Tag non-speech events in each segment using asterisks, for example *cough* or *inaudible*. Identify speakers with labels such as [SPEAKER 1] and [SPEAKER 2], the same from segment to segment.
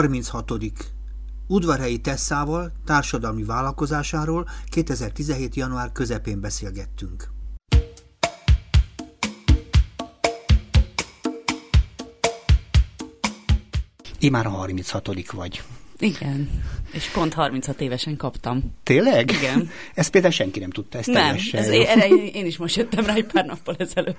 [SPEAKER 1] 36. Udvarhelyi Tesszával társadalmi vállalkozásáról 2017. január közepén beszélgettünk. Imár a 36. vagy.
[SPEAKER 2] Igen, és pont 36 évesen kaptam.
[SPEAKER 1] Tényleg?
[SPEAKER 2] Igen.
[SPEAKER 1] Ezt például senki nem tudta, ezt
[SPEAKER 2] Nem, ez, én, én is most jöttem rá egy pár nappal ezelőtt.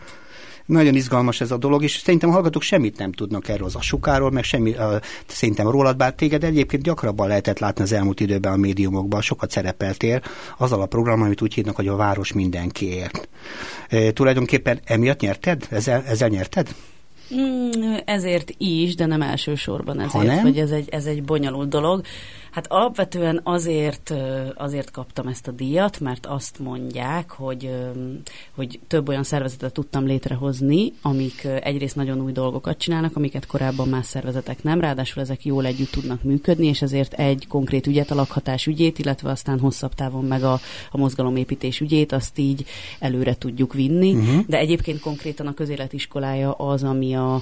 [SPEAKER 1] Nagyon izgalmas ez a dolog, és szerintem a hallgatók semmit nem tudnak erről az asukáról, meg semmi, uh, szerintem rólad, bár téged egyébként gyakrabban lehetett látni az elmúlt időben a médiumokban, sokat szerepeltél azzal a programmal, amit úgy hívnak, hogy a város mindenkiért. E, tulajdonképpen emiatt nyerted? Ezzel, ezzel nyerted?
[SPEAKER 2] Mm, ezért is, de nem elsősorban ezért,
[SPEAKER 1] Ha nem?
[SPEAKER 2] hogy ez egy, ez egy bonyolult dolog. Hát alapvetően azért, azért kaptam ezt a díjat, mert azt mondják, hogy, hogy több olyan szervezetet tudtam létrehozni, amik egyrészt nagyon új dolgokat csinálnak, amiket korábban más szervezetek nem, ráadásul ezek jól együtt tudnak működni, és ezért egy konkrét ügyet, a lakhatás ügyét, illetve aztán hosszabb távon meg a, a mozgalomépítés ügyét, azt így előre tudjuk vinni. Uh-huh. De egyébként konkrétan a közéletiskolája az, ami a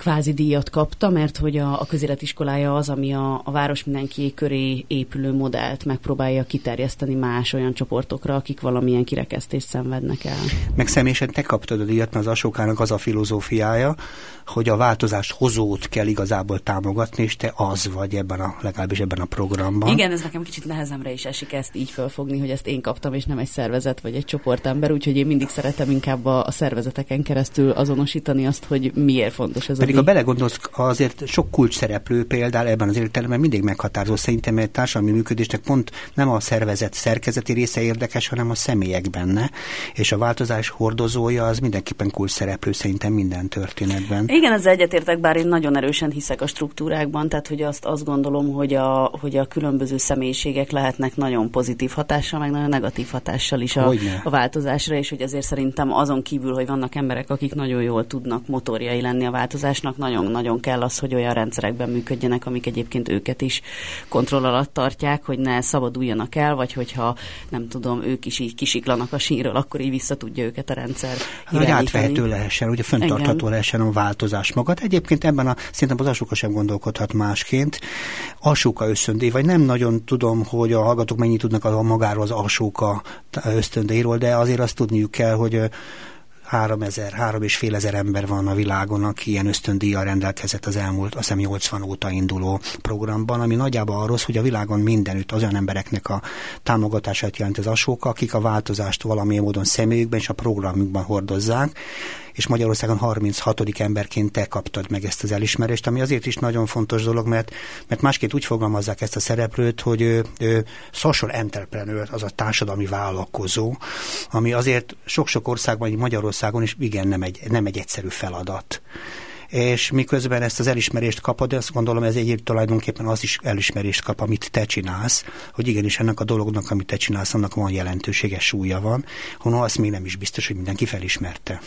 [SPEAKER 2] kvázi díjat kapta, mert hogy a, a közéletiskolája az, ami a, a város mindenki köré épülő modellt megpróbálja kiterjeszteni más olyan csoportokra, akik valamilyen kirekesztést szenvednek el.
[SPEAKER 1] Meg személyesen te kaptad a díjat, mert az Asókának az a filozófiája, hogy a változást hozót kell igazából támogatni, és te az vagy ebben a, legalábbis ebben a programban.
[SPEAKER 2] Igen, ez nekem kicsit nehezemre is esik ezt így fölfogni, hogy ezt én kaptam, és nem egy szervezet vagy egy csoportember, úgyhogy én mindig szeretem inkább a, a szervezeteken keresztül azonosítani azt, hogy miért fontos ez
[SPEAKER 1] Pedig a ha belegondolsz, azért sok kulcs szereplő például ebben az értelemben mindig meghatározó. Szerintem egy társadalmi működésnek pont nem a szervezet szerkezeti része érdekes, hanem a személyek benne, és a változás hordozója az mindenképpen kulcs szereplő szerintem minden történetben.
[SPEAKER 2] Igen, ezzel egyetértek, bár én nagyon erősen hiszek a struktúrákban, tehát hogy azt, azt gondolom, hogy a, hogy a különböző személyiségek lehetnek nagyon pozitív hatással, meg nagyon negatív hatással is a, a változásra, és hogy azért szerintem azon kívül, hogy vannak emberek, akik nagyon jól tudnak motorjai lenni a változásnak, nagyon-nagyon kell az, hogy olyan rendszerekben működjenek, amik egyébként őket is kontroll alatt tartják, hogy ne szabaduljanak el, vagy hogyha nem tudom, ők is így kisiklanak a sínről, akkor így vissza tudja őket a rendszer
[SPEAKER 1] Hogy átvehető lehessen, ugye fenntartható lehessen a változás magad. Egyébként ebben a szerintem az Asuka sem gondolkodhat másként. Asuka ösztöndé, vagy nem nagyon tudom, hogy a hallgatók mennyit tudnak a magáról az Asuka ösztöndéről, de azért azt tudniuk kell, hogy három ezer, három és fél ezer ember van a világon, aki ilyen ösztöndíjjal rendelkezett az elmúlt, azt hiszem 80 óta induló programban, ami nagyjából arról, hogy a világon mindenütt az olyan embereknek a támogatását jelent az asóka, akik a változást valamilyen módon személyükben és a programjukban hordozzák, és Magyarországon 36. emberként te kaptad meg ezt az elismerést, ami azért is nagyon fontos dolog, mert, mert másként úgy fogalmazzák ezt a szereplőt, hogy ő, ő social entrepreneur, az a társadalmi vállalkozó, ami azért sok-sok országban, Magyarországon is igen nem egy, nem egy egyszerű feladat és miközben ezt az elismerést kapod, azt gondolom ez egy tulajdonképpen az is elismerést kap, amit te csinálsz, hogy igenis ennek a dolognak, amit te csinálsz, annak van jelentősége, súlya van, honnan azt még nem is biztos, hogy mindenki felismerte.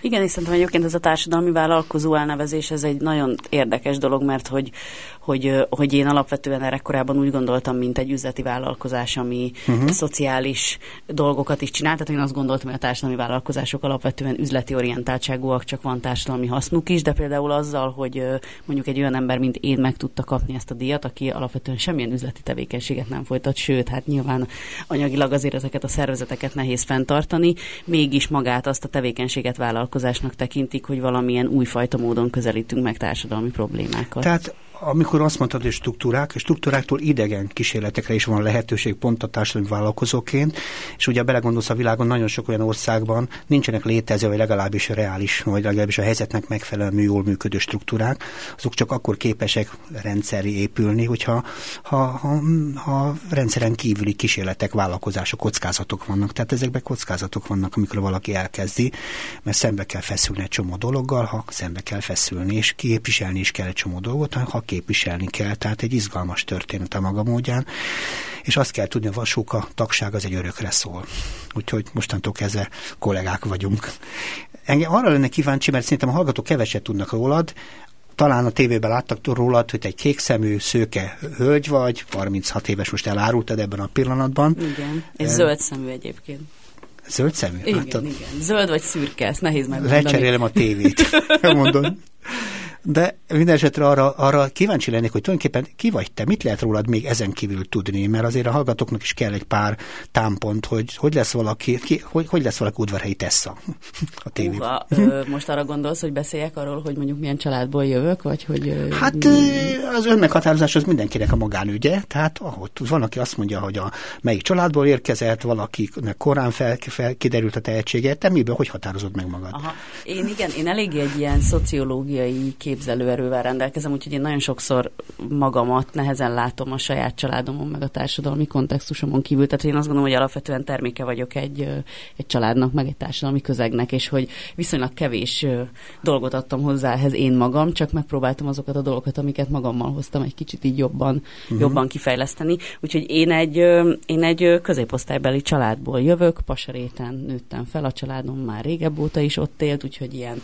[SPEAKER 2] Igen, és szerintem egyébként ez a társadalmi vállalkozó elnevezés, ez egy nagyon érdekes dolog, mert hogy, hogy, hogy én alapvetően erre korábban úgy gondoltam, mint egy üzleti vállalkozás, ami uh-huh. szociális dolgokat is csinál. Tehát én azt gondoltam, hogy a társadalmi vállalkozások alapvetően üzleti orientáltságúak, csak van társadalmi hasznuk is, de például azzal, hogy mondjuk egy olyan ember, mint én meg tudta kapni ezt a díjat, aki alapvetően semmilyen üzleti tevékenységet nem folytat, sőt, hát nyilván anyagilag azért ezeket a szervezeteket nehéz fenntartani, mégis magát azt a tevékenységet vállalkozásnak tekintik, hogy valamilyen újfajta módon közelítünk meg társadalmi problémákat.
[SPEAKER 1] Tehát amikor azt mondtad, hogy struktúrák, és struktúráktól idegen kísérletekre is van lehetőség pont a társadalmi vállalkozóként, és ugye belegondolsz a világon nagyon sok olyan országban nincsenek létező, vagy legalábbis reális, vagy legalábbis a helyzetnek megfelelően jól működő struktúrák, azok csak akkor képesek rendszeri épülni, hogyha ha, ha, ha rendszeren kívüli kísérletek, vállalkozások, kockázatok vannak. Tehát ezekben kockázatok vannak, amikor valaki elkezdi, mert szembe kell feszülni egy csomó dologgal, ha szembe kell feszülni, és képviselni is kell egy csomó dolgot, ha képviselni kell, tehát egy izgalmas történet a maga módján, és azt kell tudni, a Vasúka tagság az egy örökre szól. Úgyhogy mostantól kezdve kollégák vagyunk. Engem arra lenne kíváncsi, mert szerintem a hallgatók keveset tudnak rólad, talán a tévében láttak rólad, hogy egy kékszemű, szőke hölgy vagy, 36 éves most elárultad ebben a pillanatban.
[SPEAKER 2] Igen, és e... zöld szemű egyébként.
[SPEAKER 1] Zöld szemű?
[SPEAKER 2] Igen, hát, igen. Zöld vagy szürke, ezt nehéz megmondani.
[SPEAKER 1] Lecserélem a tévét, *laughs* mondod. De minden esetre arra, arra kíváncsi lennék, hogy tulajdonképpen ki vagy te, mit lehet rólad még ezen kívül tudni, mert azért a hallgatóknak is kell egy pár támpont, hogy hogy lesz valaki, ki, hogy, hogy lesz valaki udvarhelyi tessa *laughs* a tévében. Uha,
[SPEAKER 2] ö, most arra gondolsz, hogy beszéljek arról, hogy mondjuk milyen családból jövök, vagy hogy...
[SPEAKER 1] Hát az önmeghatározás az mindenkinek a magánügye, tehát ahogy van, aki azt mondja, hogy a melyik családból érkezett, valakinek korán fel, fel kiderült a tehetsége, te miből, hogy határozod meg magad?
[SPEAKER 2] Aha. Én igen, én eléggé egy ilyen szociológiai képzelőerővel rendelkezem, úgyhogy én nagyon sokszor magamat nehezen látom a saját családomon, meg a társadalmi kontextusomon kívül. Tehát én azt gondolom, hogy alapvetően terméke vagyok egy, egy családnak, meg egy társadalmi közegnek, és hogy viszonylag kevés dolgot adtam hozzá ehhez én magam, csak megpróbáltam azokat a dolgokat, amiket magammal hoztam egy kicsit így jobban, uh-huh. jobban kifejleszteni. Úgyhogy én egy, én egy középosztálybeli családból jövök, Pasaréten nőttem fel, a családom már régebb óta is ott élt, úgyhogy ilyen,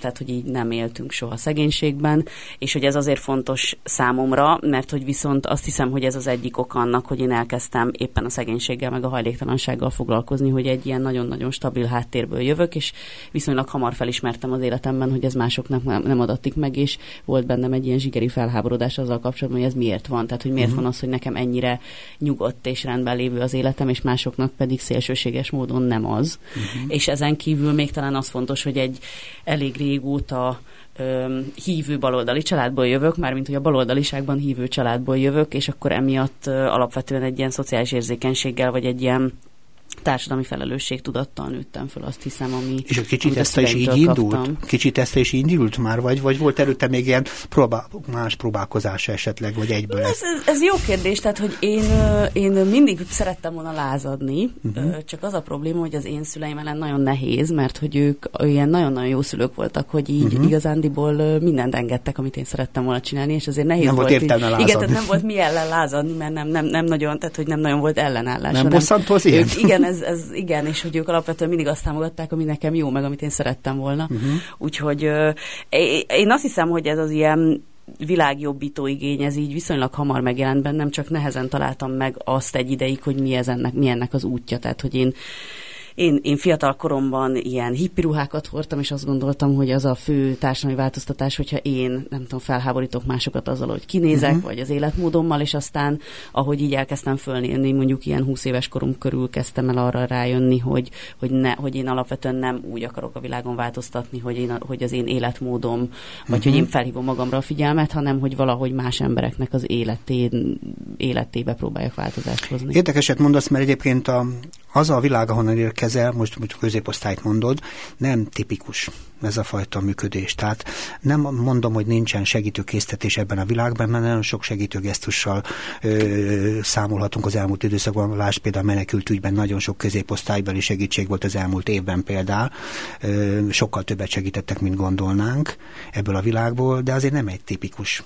[SPEAKER 2] tehát hogy így nem éltünk soha szegénységben, és hogy ez azért fontos számomra, mert hogy viszont azt hiszem, hogy ez az egyik ok annak, hogy én elkezdtem éppen a szegénységgel, meg a hajléktalansággal foglalkozni, hogy egy ilyen nagyon-nagyon stabil háttérből jövök, és viszonylag hamar felismertem az életemben, hogy ez másoknak nem adatik meg, és volt bennem egy ilyen zsigeri felháborodás azzal kapcsolatban, hogy ez miért van. Tehát, hogy miért uh-huh. van az, hogy nekem ennyire nyugodt és rendben lévő az életem, és másoknak pedig szélsőséges módon nem az. Uh-huh. És ezen kívül még talán az fontos, hogy egy elég régóta hívő baloldali családból jövök, mármint hogy a baloldaliságban hívő családból jövök, és akkor emiatt alapvetően egy ilyen szociális érzékenységgel, vagy egy ilyen társadalmi felelősség tudattal nőttem föl, azt hiszem, ami
[SPEAKER 1] És a kicsit ezt is így indult? Kaptam. Kicsit ezt is indult már, vagy, vagy volt előtte még ilyen próbál, más próbálkozása esetleg, vagy egyből?
[SPEAKER 2] Ez, ez, ez jó kérdés, tehát hogy én, én mindig szerettem volna lázadni, uh-huh. csak az a probléma, hogy az én szüleim ellen nagyon nehéz, mert hogy ők ilyen nagyon-nagyon jó szülők voltak, hogy így uh-huh. igazándiból mindent engedtek, amit én szerettem volna csinálni, és azért nehéz
[SPEAKER 1] nem
[SPEAKER 2] volt.
[SPEAKER 1] volt értelme lázadni.
[SPEAKER 2] Igen, tehát nem volt mi ellen lázadni, mert nem, nem, nem nagyon, tehát hogy nem nagyon volt ellenállás.
[SPEAKER 1] Nem bosszantó az ilyen?
[SPEAKER 2] Ők, igen, ez, ez igen, és hogy ők alapvetően mindig azt támogatták, ami nekem jó, meg amit én szerettem volna. Uh-huh. Úgyhogy én azt hiszem, hogy ez az ilyen világjobbító igény, ez így viszonylag hamar megjelent bennem, csak nehezen találtam meg azt egy ideig, hogy mi, ez ennek, mi ennek az útja. Tehát, hogy én én, én fiatal koromban ilyen hippiruhákat hordtam, és azt gondoltam, hogy az a fő társadalmi változtatás, hogyha én, nem tudom, felháborítok másokat azzal, hogy kinézek, uh-huh. vagy az életmódommal, és aztán, ahogy így elkezdtem fölnélni, mondjuk ilyen 20 éves korom körül kezdtem el arra rájönni, hogy, hogy, ne, hogy én alapvetően nem úgy akarok a világon változtatni, hogy, én, hogy az én életmódom, vagy uh-huh. hogy én felhívom magamra a figyelmet, hanem hogy valahogy más embereknek az életén, életébe próbáljak változást hozni.
[SPEAKER 1] Érdekeset mondasz, mert egyébként a, az a világ, ahonnan érkezel, most mondjuk középosztályt mondod, nem tipikus ez a fajta működés. Tehát nem mondom, hogy nincsen segítőkésztetés ebben a világban, mert nagyon sok segítőgesztussal ö, számolhatunk az elmúlt időszakban. Lásd például a menekült ügyben nagyon sok középosztálybeli segítség volt az elmúlt évben például. Ö, sokkal többet segítettek, mint gondolnánk ebből a világból, de azért nem egy tipikus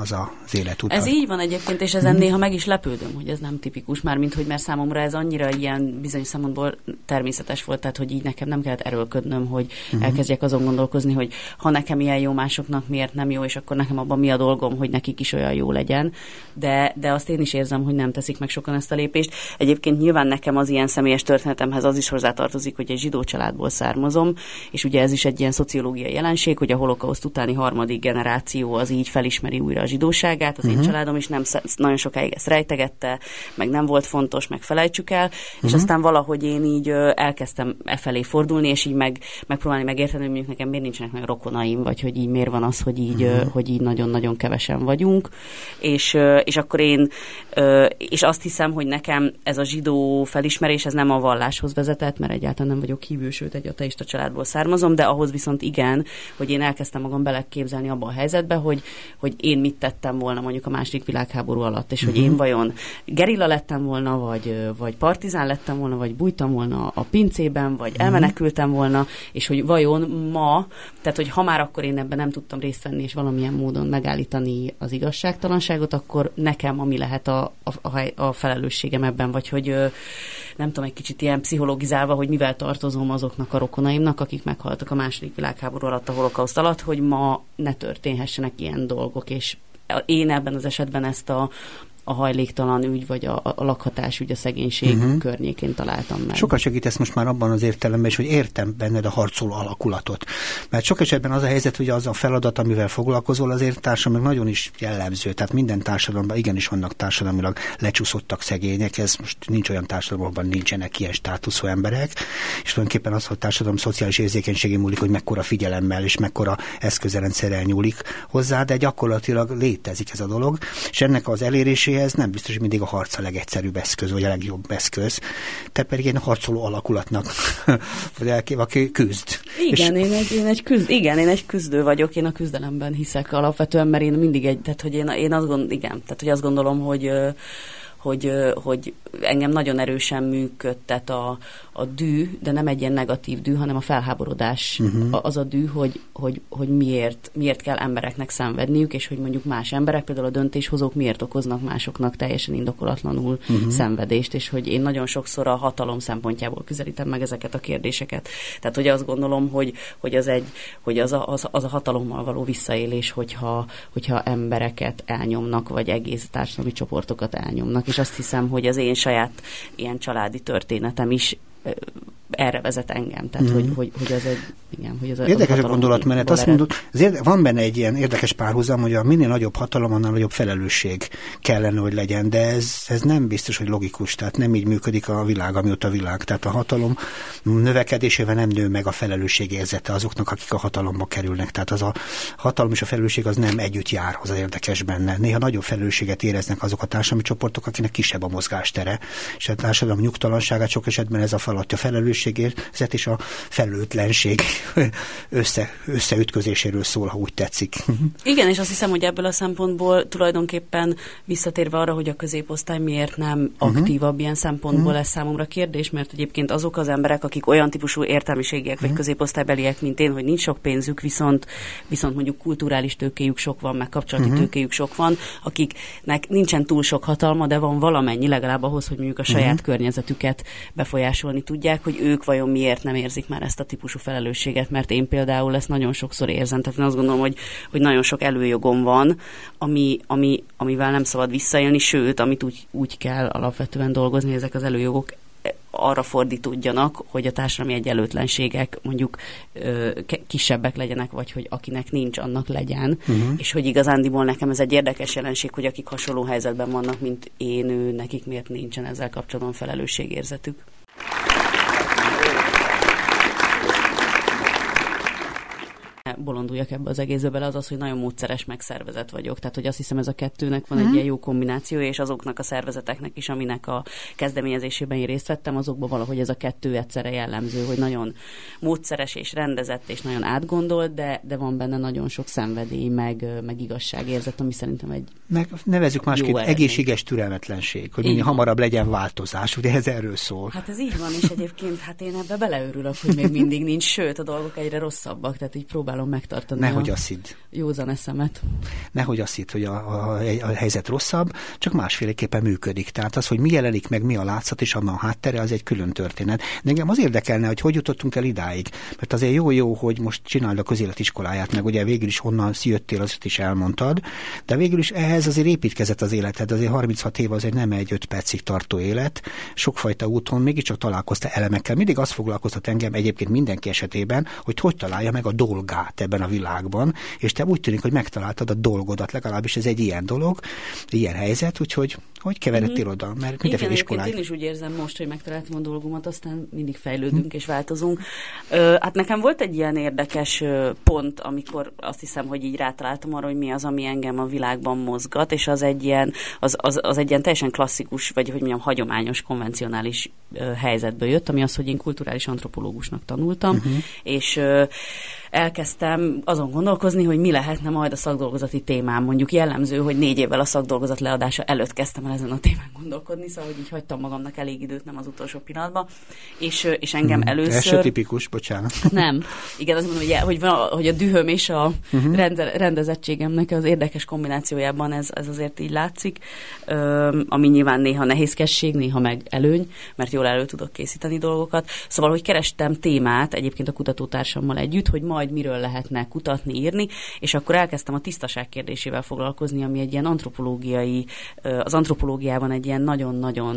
[SPEAKER 1] az az életút.
[SPEAKER 2] Ez így van egyébként, és ezen hmm. néha meg is lepődöm, hogy ez nem tipikus, már mint hogy mert számomra ez annyira ilyen bizonyos szempontból természetes volt, tehát hogy így nekem nem kellett erőlködnöm, hogy hmm. elkezdjek azon gondolkozni, hogy ha nekem ilyen jó, másoknak miért nem jó, és akkor nekem abban mi a dolgom, hogy nekik is olyan jó legyen. De, de azt én is érzem, hogy nem teszik meg sokan ezt a lépést. Egyébként nyilván nekem az ilyen személyes történetemhez az is hozzátartozik, hogy egy zsidó családból származom, és ugye ez is egy ilyen szociológiai jelenség, hogy a holokauszt utáni harmadik generáció az így felismer felismeri újra a zsidóságát, az uh-huh. én mhm. családom is nem nagyon sokáig ezt rejtegette, meg nem volt fontos, meg felejtsük el, uh-huh. és mhm. aztán valahogy én így elkezdtem e felé fordulni, és így meg, megpróbálni megérteni, hogy mondjuk nekem miért nincsenek meg rokonaim, vagy hogy így miért van az, hogy így, uh-huh. hogy így nagyon-nagyon kevesen vagyunk, és, és akkor én, és azt hiszem, hogy nekem ez a zsidó felismerés, ez nem a valláshoz vezetett, mert egyáltalán nem vagyok hívő, sőt egy ateista családból származom, de ahhoz viszont igen, hogy én elkezdtem magam beleképzelni abba a helyzetbe, hogy, hogy én mit tettem volna mondjuk a második világháború alatt, és uh-huh. hogy én mhm. vajon gerilla lettem volna, vagy, vagy partizán lettem volna, vagy bújtam volna a pincében, vagy uh-huh. elmenekültem volna, és hogy vajon ma, tehát hogy ha már akkor én ebben nem tudtam részt venni, és valamilyen módon megállítani az igazságtalanságot, akkor nekem ami lehet a, a, a felelősségem ebben, vagy hogy nem tudom, egy kicsit ilyen pszichologizálva, hogy mivel tartozom azoknak a rokonaimnak, akik meghaltak a második világháború alatt, a holokauszt alatt, hogy ma ne történhessenek ilyen dolgok, és én ebben az esetben ezt a, a hajléktalan ügy, vagy a, a lakhatás ügy a szegénység uh-huh. környékén találtam meg.
[SPEAKER 1] Sokat segítesz most már abban az értelemben is, hogy értem benned a harcoló alakulatot. Mert sok esetben az a helyzet, hogy az a feladat, amivel foglalkozol, azért társadalom nagyon is jellemző. Tehát minden társadalomban igenis vannak társadalmilag lecsúszottak szegények, ez most nincs olyan társadalomban nincsenek ilyen státuszú emberek, és tulajdonképpen az, hogy társadalom szociális érzékenységé múlik, hogy mekkora figyelemmel és mekkora eszközrendszerrel nyúlik hozzá, de gyakorlatilag létezik ez a dolog, és ennek az eléréséhez nem biztos, hogy mindig a harc a legegyszerűbb eszköz, vagy a legjobb eszköz. Te pedig egy harcoló alakulatnak, *laughs* vagy aki küzd.
[SPEAKER 2] Igen, és... én egy, én egy küzd, igen, én egy küzdő vagyok, én a küzdelemben hiszek alapvetően, mert én mindig egy, tehát hogy én, én azt gondolom, igen, tehát hogy azt gondolom, hogy hogy, hogy engem nagyon erősen működtet a, a dű, de nem egy ilyen negatív dű, hanem a felháborodás uh-huh. az a dű, hogy, hogy, hogy miért, miért kell embereknek szenvedniük, és hogy mondjuk más emberek, például a döntéshozók miért okoznak másoknak teljesen indokolatlanul uh-huh. szenvedést, és hogy én nagyon sokszor a hatalom szempontjából közelítem meg ezeket a kérdéseket. Tehát, hogy azt gondolom, hogy, hogy az egy, hogy az a, az, az a hatalommal való visszaélés, hogyha, hogyha embereket elnyomnak, vagy egész társadalmi csoportokat elnyomnak, és azt hiszem, hogy az én saját ilyen családi történetem is erre vezet engem. Tehát, mm. hogy, hogy, hogy ez egy, igen, hogy ez
[SPEAKER 1] Érdekes a gondolatmenet. Azt mondod, az érde, van benne egy ilyen érdekes párhuzam, hogy a minél nagyobb hatalom, annál nagyobb felelősség kellene, hogy legyen, de ez, ez nem biztos, hogy logikus, tehát nem így működik a világ, amióta a világ. Tehát a hatalom növekedésével nem nő meg a felelősség érzete azoknak, akik a hatalomba kerülnek. Tehát az a hatalom és a felelősség az nem együtt jár, az érdekes benne. Néha nagyobb felelősséget éreznek azok a társadalmi csoportok, akinek kisebb a mozgástere. És a társadalom nyugtalanságát sok esetben ez a feladatja felelősség felelősségérzet és a felelőtlenség *laughs* össze, összeütközéséről szól, ha úgy tetszik. *laughs*
[SPEAKER 2] Igen, és azt hiszem, hogy ebből a szempontból tulajdonképpen visszatérve arra, hogy a középosztály miért nem mhm. aktívabb uh-huh. ilyen szempontból uh-huh. lesz számomra kérdés, mert egyébként azok az emberek, akik olyan típusú értelmiségiek uh-huh. vagy mhm. középosztálybeliek, mint én, hogy nincs sok pénzük, viszont, viszont mondjuk kulturális tőkéjük sok van, meg kapcsolati uh-huh. tőkéjük sok van, akiknek nincsen túl sok hatalma, de van valamennyi legalább ahhoz, hogy mondjuk a saját uh-huh. környezetüket befolyásolni tudják, hogy ők vajon miért nem érzik már ezt a típusú felelősséget, mert én például ezt nagyon sokszor érzem. Tehát én azt gondolom, hogy, hogy nagyon sok előjogom van, ami, ami, amivel nem szabad visszaélni, sőt, amit úgy, úgy kell alapvetően dolgozni, ezek az előjogok arra fordítódjanak, hogy a társadalmi egyenlőtlenségek mondjuk ö, kisebbek legyenek, vagy hogy akinek nincs, annak legyen. Uh-huh. És hogy igazándiból nekem ez egy érdekes jelenség, hogy akik hasonló helyzetben vannak, mint én, ő, nekik miért nincsen ezzel kapcsolatban felelősségérzetük. Bolonduljak ebbe az egészbe bele, az az, hogy nagyon módszeres megszervezet vagyok. Tehát, hogy azt hiszem, ez a kettőnek van egy mhm. ilyen jó kombináció, és azoknak a szervezeteknek is, aminek a kezdeményezésében én részt vettem, azokban valahogy ez a kettő egyszerre jellemző, hogy nagyon módszeres és rendezett, és nagyon átgondolt, de, de van benne nagyon sok szenvedély, meg, meg igazságérzet, ami szerintem egy
[SPEAKER 1] meg nevezük másképp egészséges türelmetlenség, hogy minél hamarabb legyen változás, ugye ez erről szól.
[SPEAKER 2] Hát ez így van, és egyébként hát én ebbe beleörülök, hogy még mindig nincs, sőt a dolgok egyre rosszabbak, tehát így próbálom megtartani
[SPEAKER 1] Nehogy a azt hidd.
[SPEAKER 2] józan eszemet.
[SPEAKER 1] Nehogy azt hidd, hogy a, a, a helyzet rosszabb, csak másféleképpen működik. Tehát az, hogy mi jelenik meg, mi a látszat és a háttere, az egy külön történet. De engem az érdekelne, hogy hogy jutottunk el idáig. Mert azért jó-jó, hogy most csináld a közéletiskoláját, meg ugye végül is honnan jöttél, azt is elmondtad, de végül is ehhez azért építkezett az életed, azért 36 év azért nem egy 5 percig tartó élet, sokfajta úton mégiscsak találkozta elemekkel. Mindig azt foglalkoztat engem egyébként mindenki esetében, hogy hogy találja meg a dolgát ebben a világban, és te úgy tűnik, hogy megtaláltad a dolgodat, legalábbis ez egy ilyen dolog, ilyen helyzet, úgyhogy hogy keveredtél mm-hmm. oda? Mert mindenféle
[SPEAKER 2] iskolák. Én is úgy érzem most, hogy megtaláltam a dolgomat, aztán mindig fejlődünk mm. és változunk. Ö, hát nekem volt egy ilyen érdekes pont, amikor azt hiszem, hogy így rátaláltam arra, hogy mi az, ami engem a világban mozgat, és az egy ilyen, az, az, az egy ilyen teljesen klasszikus, vagy hogy mondjam, hagyományos, konvencionális ö, helyzetből jött, ami az, hogy én kulturális antropológusnak tanultam, uh-huh. és ö, elkezdtem azon gondolkozni, hogy mi lehetne majd a szakdolgozati témám. Mondjuk jellemző, hogy négy évvel a szakdolgozat leadása előtt kezdtem el ezen a témán gondolkodni, szóval hogy így hagytam magamnak elég időt, nem az utolsó pillanatban. És, és engem hmm. először... Ez
[SPEAKER 1] se tipikus, bocsánat.
[SPEAKER 2] Nem. Igen, azt mondom, hogy, hogy, van, hogy a dühöm és a uh-huh. rende, rendezettségemnek az érdekes kombinációjában ez, ez azért így látszik, Ö, ami nyilván néha nehézkesség, néha meg előny, mert jól elő tudok készíteni dolgokat. Szóval, hogy kerestem témát egyébként a kutatótársammal együtt, hogy majd miről lehet lehetne kutatni, írni, és akkor elkezdtem a tisztaság kérdésével foglalkozni, ami egy ilyen antropológiai, az antropológiában egy ilyen nagyon-nagyon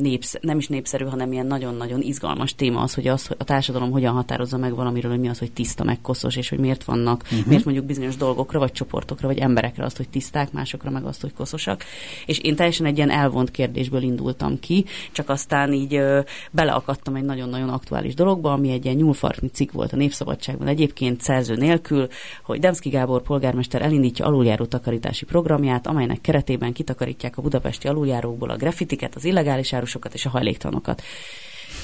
[SPEAKER 2] népsz, nem is népszerű, hanem ilyen nagyon-nagyon izgalmas téma az, hogy az, hogy a társadalom hogyan határozza meg valamiről, hogy mi az, hogy tiszta, meg koszos, és hogy miért vannak, uh-huh. miért mondjuk bizonyos dolgokra, vagy csoportokra, vagy emberekre azt, hogy tiszták, másokra meg azt, hogy koszosak. És én teljesen egy ilyen elvont kérdésből indultam ki, csak aztán így ö, beleakadtam egy nagyon-nagyon aktuális dologba, ami egy ilyen nyúlfarkni cikk volt a Népszabadságban egyébként szerző nélkül, hogy Demszki Gábor polgármester elindítja aluljáró takarítási programját, amelynek keretében kitakarítják a budapesti aluljárókból a grafitiket, az illegális árusokat és a hajléktanokat.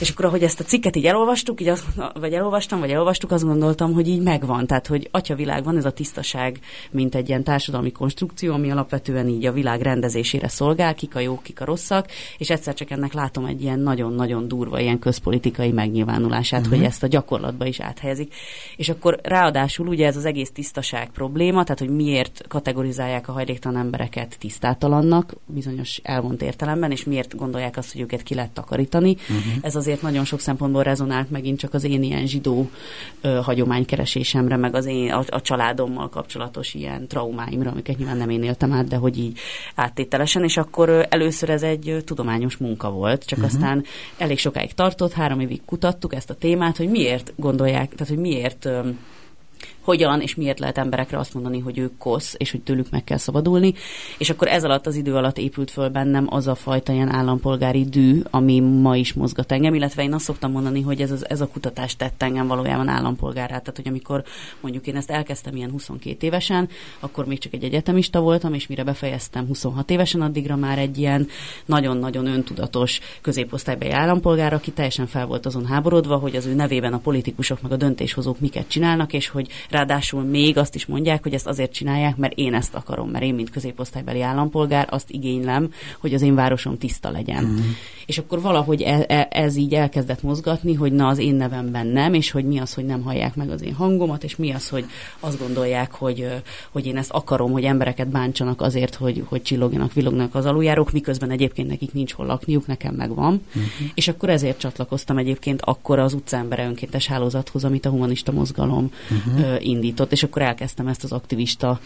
[SPEAKER 2] És akkor, ahogy ezt a cikket így elolvastuk, így az, vagy elolvastam, vagy elolvastuk, azt gondoltam, hogy így megvan. Tehát, hogy atyavilág van ez a tisztaság, mint egy ilyen társadalmi konstrukció, ami alapvetően így a világ rendezésére szolgál, kik a jók, kik a rosszak, és egyszer csak ennek látom egy ilyen nagyon-nagyon durva ilyen közpolitikai megnyilvánulását, uh-huh. hogy ezt a gyakorlatba is áthelyezik. És akkor ráadásul ugye ez az egész tisztaság probléma, tehát hogy miért kategorizálják a hajléktalan embereket tisztátalannak, bizonyos elvont értelemben, és miért gondolják azt, hogy őket ki lehet takarítani. Uh-huh. Ez azért azért nagyon sok szempontból rezonált megint csak az én ilyen zsidó ö, hagyománykeresésemre, meg az én a, a családommal kapcsolatos ilyen traumáimra, amiket nyilván nem én éltem át, de hogy így áttételesen, és akkor ö, először ez egy ö, tudományos munka volt, csak uh-huh. aztán elég sokáig tartott, három évig kutattuk ezt a témát, hogy miért gondolják, tehát hogy miért ö, hogyan és miért lehet emberekre azt mondani, hogy ők kosz, és hogy tőlük meg kell szabadulni. És akkor ez alatt az idő alatt épült föl bennem az a fajta ilyen állampolgári dű, ami ma is mozgat engem, illetve én azt szoktam mondani, hogy ez, az, ez a kutatás tett engem valójában állampolgárát. Tehát, hogy amikor mondjuk én ezt elkezdtem ilyen 22 évesen, akkor még csak egy egyetemista voltam, és mire befejeztem 26 évesen, addigra már egy ilyen nagyon-nagyon öntudatos középosztálybeli állampolgár, aki teljesen fel volt azon háborodva, hogy az ő nevében a politikusok meg a döntéshozók miket csinálnak, és hogy Ráadásul még azt is mondják, hogy ezt azért csinálják, mert én ezt akarom, mert én, mint középosztálybeli állampolgár, azt igénylem, hogy az én városom tiszta legyen. Mm. És akkor valahogy e, e, ez így elkezdett mozgatni, hogy na az én nevemben nem, és hogy mi az, hogy nem hallják meg az én hangomat, és mi az, hogy azt gondolják, hogy, hogy én ezt akarom, hogy embereket bántsanak azért, hogy, hogy csillogjanak, villognak az aluljárók, miközben egyébként nekik nincs hol lakniuk, nekem megvan. Uh-huh. És akkor ezért csatlakoztam egyébként akkor az utcaembere önkéntes hálózathoz, amit a humanista mozgalom uh-huh indított, és akkor elkezdtem ezt az aktivista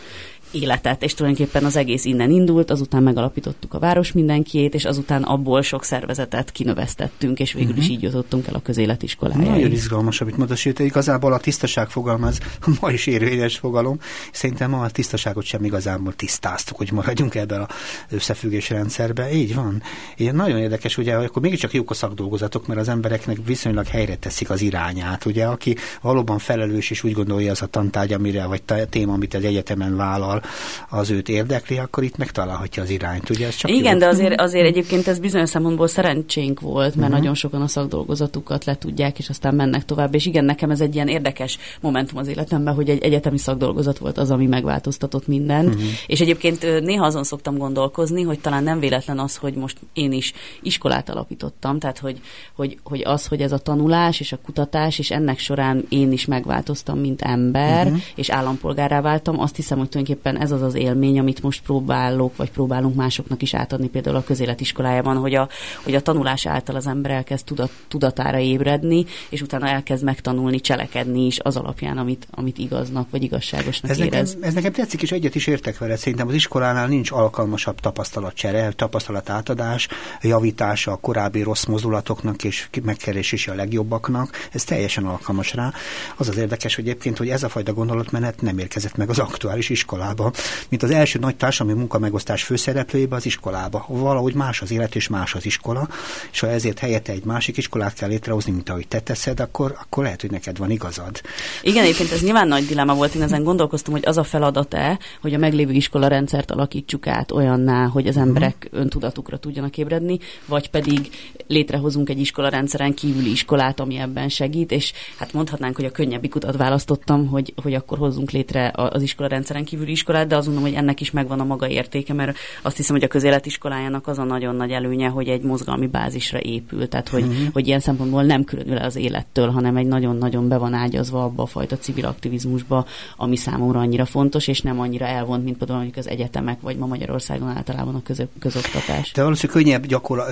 [SPEAKER 2] életet, és tulajdonképpen az egész innen indult, azután megalapítottuk a város mindenkiét, és azután abból sok szervezetet kinövesztettünk, és végül uh-huh. is mhm. így jutottunk el a közéletiskolájáig.
[SPEAKER 1] Nagyon izgalmas, amit mondasz, hogy igazából a tisztaság fogalmaz *laughs* ma is érvényes fogalom. Szerintem ma a tisztaságot sem igazából tisztáztuk, hogy maradjunk ebben az összefüggés rendszerben. Így van. Ilyen nagyon érdekes, ugye, akkor mégiscsak jók a szakdolgozatok, mert az embereknek viszonylag helyre teszik az irányát. Ugye, aki valóban felelős és úgy gondolja az a tantárgy, amire, vagy a téma, amit az egyetemen vállal, az őt érdekli, akkor itt megtalálhatja az irányt. Ugye ez csak
[SPEAKER 2] Igen, jó. de azért, azért egyébként ez bizonyos szempontból szerencsénk volt, mert uh-huh. nagyon sokan a szakdolgozatukat letudják, és aztán mennek tovább. És igen, nekem ez egy ilyen érdekes momentum az életemben, hogy egy egyetemi szakdolgozat volt az, ami megváltoztatott mindent. Uh-huh. És egyébként néha azon szoktam gondolkozni, hogy talán nem véletlen az, hogy most én is iskolát alapítottam, tehát hogy, hogy, hogy az, hogy ez a tanulás és a kutatás, és ennek során én is megváltoztam, mint ember, uh-huh. és állampolgárá váltam, azt hiszem, hogy tulajdonképpen ez az az élmény, amit most próbálok, vagy próbálunk másoknak is átadni, például a közéletiskolájában, hogy a, hogy a tanulás által az ember elkezd tudat, tudatára ébredni, és utána elkezd megtanulni, cselekedni is az alapján, amit, amit igaznak, vagy igazságosnak
[SPEAKER 1] ez
[SPEAKER 2] érez.
[SPEAKER 1] Nekem, ez nekem tetszik, és egyet is értek vele. Szerintem az iskolánál nincs alkalmasabb tapasztalatcsere, tapasztalatátadás, javítása a korábbi rossz mozdulatoknak és megkeresése a legjobbaknak. Ez teljesen alkalmas rá. Az az érdekes, hogy egyébként, hogy ez a fajta gondolatmenet nem érkezett meg az aktuális iskolába mint az első nagy társadalmi munkamegosztás főszereplőjébe az iskolába. Valahogy más az élet és más az iskola, és ha ezért helyette egy másik iskolát kell létrehozni, mint ahogy te teszed, akkor, akkor lehet, hogy neked van igazad.
[SPEAKER 2] Igen, egyébként ez nyilván nagy dilemma volt. Én ezen gondolkoztam, hogy az a feladat-e, hogy a meglévő iskola rendszert alakítsuk át olyanná, hogy az emberek uh-huh. öntudatukra tudjanak ébredni, vagy pedig létrehozunk egy iskola rendszeren kívüli iskolát, ami ebben segít, és hát mondhatnánk, hogy a könnyebbik utat választottam, hogy, hogy akkor hozzunk létre az iskola rendszeren kívüli iskolát, középiskolát, de azt gondolom, hogy ennek is megvan a maga értéke, mert azt hiszem, hogy a közéletiskolájának az a nagyon nagy előnye, hogy egy mozgalmi bázisra épül, tehát hogy, uh-huh. hogy ilyen szempontból nem különül az élettől, hanem egy nagyon-nagyon be van ágyazva abba a fajta civil aktivizmusba, ami számomra annyira fontos, és nem annyira elvont, mint például mondjuk az egyetemek, vagy ma Magyarországon általában a közö, közoktatás.
[SPEAKER 1] De valószínűleg könnyebb, gyakorla,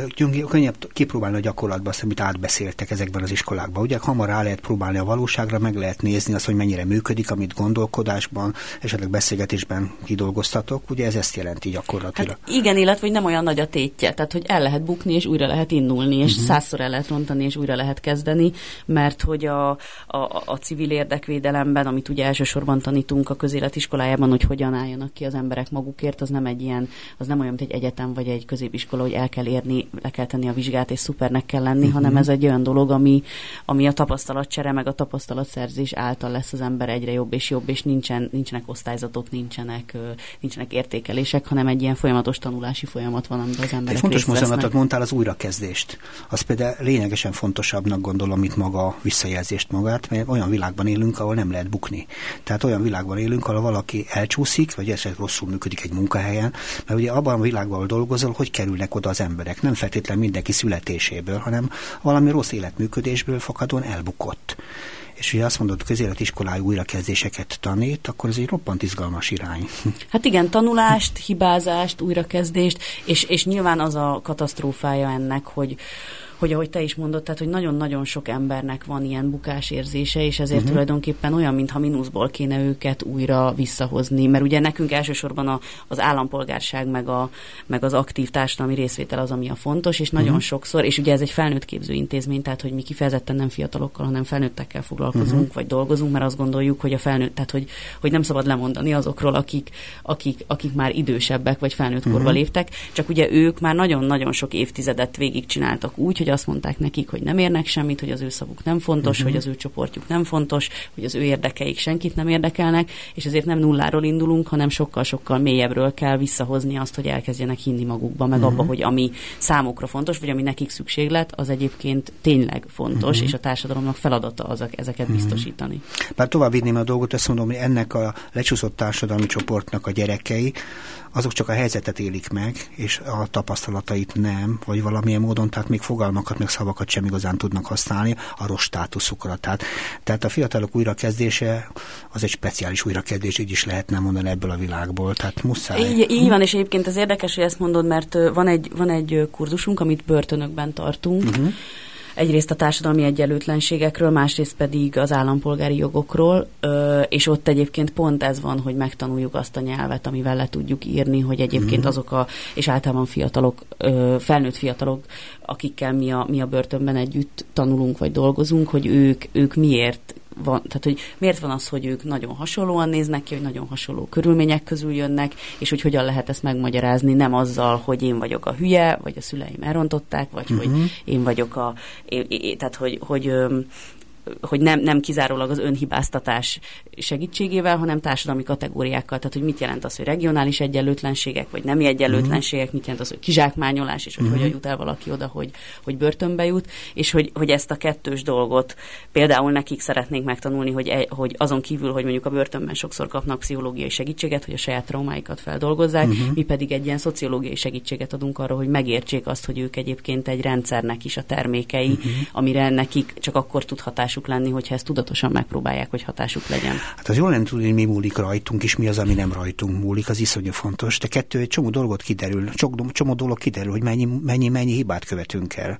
[SPEAKER 1] könnyebb kipróbálni a gyakorlatban azt, amit átbeszéltek ezekben az iskolákban. Ugye hamar rá lehet próbálni a valóságra, meg lehet nézni azt, hogy mennyire működik, amit gondolkodásban, esetleg beszélgetésben kidolgoztatok. Ugye ez ezt jelenti gyakorlatilag.
[SPEAKER 2] Hát igen, illetve hogy nem olyan nagy a tétje, tehát hogy el lehet bukni, és újra lehet indulni, és uh-huh. százszor el lehet rontani, és újra lehet kezdeni, mert hogy a, a, a civil érdekvédelemben, amit ugye elsősorban tanítunk a közéletiskolájában, hogy hogyan álljanak ki az emberek magukért, az nem egy ilyen, az nem olyan, mint egy egyetem vagy egy középiskola, hogy el kell érni, le kell tenni a vizsgát, és szupernek kell lenni, uh-huh. hanem ez egy olyan dolog, ami, ami a tapasztalatcsere, meg a tapasztalatszerzés által lesz az ember egyre jobb és jobb, és nincsen, nincsenek osztályzatok, nincsenek, nincsenek értékelések, hanem egy ilyen folyamatos tanulási folyamat van, amiben az emberek
[SPEAKER 1] Egy fontos mozdulatot mondtál az újrakezdést. Az például lényegesen fontosabbnak gondolom, mint maga a visszajelzést magát, mert olyan világban élünk, ahol nem lehet bukni. Tehát olyan világban élünk, ahol valaki elcsúszik, vagy esetleg rosszul működik egy munkahelyen, mert ugye abban a világban, ahol dolgozol, hogy kerülnek oda az emberek. Nem feltétlenül mindenki születéséből, hanem valami rossz életműködésből fakadóan elbukott és ugye azt mondod, közéletiskolájú újrakezdéseket tanít, akkor ez egy roppant izgalmas irány. *laughs*
[SPEAKER 2] Hát igen, tanulást, hibázást, újrakezdést, és, és nyilván az a katasztrófája ennek, hogy, hogy ahogy te is mondod, tehát hogy nagyon-nagyon sok embernek van ilyen bukásérzése, és ezért uh-huh. tulajdonképpen olyan, mintha mínuszból kéne őket újra visszahozni, mert ugye nekünk elsősorban a, az állampolgárság meg, a, meg az aktív társadalmi részvétel az, ami a fontos, és nagyon uh-huh. sokszor, és ugye ez egy felnőtt képző intézmény, tehát hogy mi kifejezetten nem fiatalokkal, hanem felnőttekkel foglalkozunk, uh-huh. vagy dolgozunk, mert azt gondoljuk, hogy a felnőtt, tehát hogy, hogy nem szabad lemondani azokról, akik, akik, akik már idősebbek, vagy felnőtt korba uh-huh. léptek, csak ugye ők már nagyon-nagyon sok évtizedet végigcsináltak úgy, hogy azt mondták nekik, hogy nem érnek semmit, hogy az ő szavuk nem fontos, uh-huh. hogy az ő csoportjuk nem fontos, hogy az ő érdekeik senkit nem érdekelnek, és ezért nem nulláról indulunk, hanem sokkal-sokkal mélyebbről kell visszahozni azt, hogy elkezdjenek hinni magukba, meg uh-huh. abba, hogy ami számukra fontos, vagy ami nekik szükséglet, az egyébként tényleg fontos, uh-huh. és a társadalomnak feladata az ezeket uh-huh. biztosítani.
[SPEAKER 1] Bár tovább vinném a dolgot, azt mondom, hogy ennek a lecsúszott társadalmi csoportnak a gyerekei, azok csak a helyzetet élik meg, és a tapasztalatait nem, vagy valamilyen módon, tehát még fogalmakat, még szavakat sem igazán tudnak használni a rossz státuszukra. Tehát, tehát a fiatalok újrakezdése az egy speciális újrakezdés, így is lehetne mondani ebből a világból, tehát muszáj.
[SPEAKER 2] Így, így van, és egyébként az érdekes, hogy ezt mondod, mert van egy, van egy kurzusunk, amit börtönökben tartunk, uh-huh egyrészt a társadalmi egyenlőtlenségekről, másrészt pedig az állampolgári jogokról, és ott egyébként pont ez van, hogy megtanuljuk azt a nyelvet, amivel le tudjuk írni, hogy egyébként mm. azok a, és általában fiatalok, felnőtt fiatalok, akikkel mi a, mi a börtönben együtt tanulunk vagy dolgozunk, hogy ők, ők miért van, tehát hogy miért van az, hogy ők nagyon hasonlóan néznek ki, hogy nagyon hasonló körülmények közül jönnek, és hogy hogyan lehet ezt megmagyarázni, nem azzal, hogy én vagyok a hülye, vagy a szüleim elrontották, vagy uh-huh. hogy mhm. én vagyok a, én, én, tehát hogy, hogy hogy nem, nem kizárólag az önhibáztatás segítségével, hanem társadalmi kategóriákkal. Tehát, hogy mit jelent az, hogy regionális egyenlőtlenségek, vagy nemi egyenlőtlenségek, mit jelent az, hogy kizsákmányolás, és hogy uh-huh. hogyan jut el valaki oda, hogy, hogy börtönbe jut, és hogy, hogy ezt a kettős dolgot például nekik szeretnénk megtanulni, hogy, e, hogy azon kívül, hogy mondjuk a börtönben sokszor kapnak pszichológiai segítséget, hogy a saját traumáikat feldolgozzák, uh-huh. mi pedig egy ilyen szociológiai segítséget adunk arra, hogy megértsék azt, hogy ők egyébként egy rendszernek is a termékei, uh-huh. amire nekik csak akkor tud hatás hatásuk lenni, hogyha ezt tudatosan megpróbálják, hogy hatásuk legyen.
[SPEAKER 1] Hát az jól nem tudni, hogy mi múlik rajtunk, és mi az, ami nem rajtunk múlik, az iszonyú fontos. De kettő, egy csomó dolgot kiderül, csomó, csomó dolog kiderül, hogy mennyi, mennyi, mennyi hibát követünk el.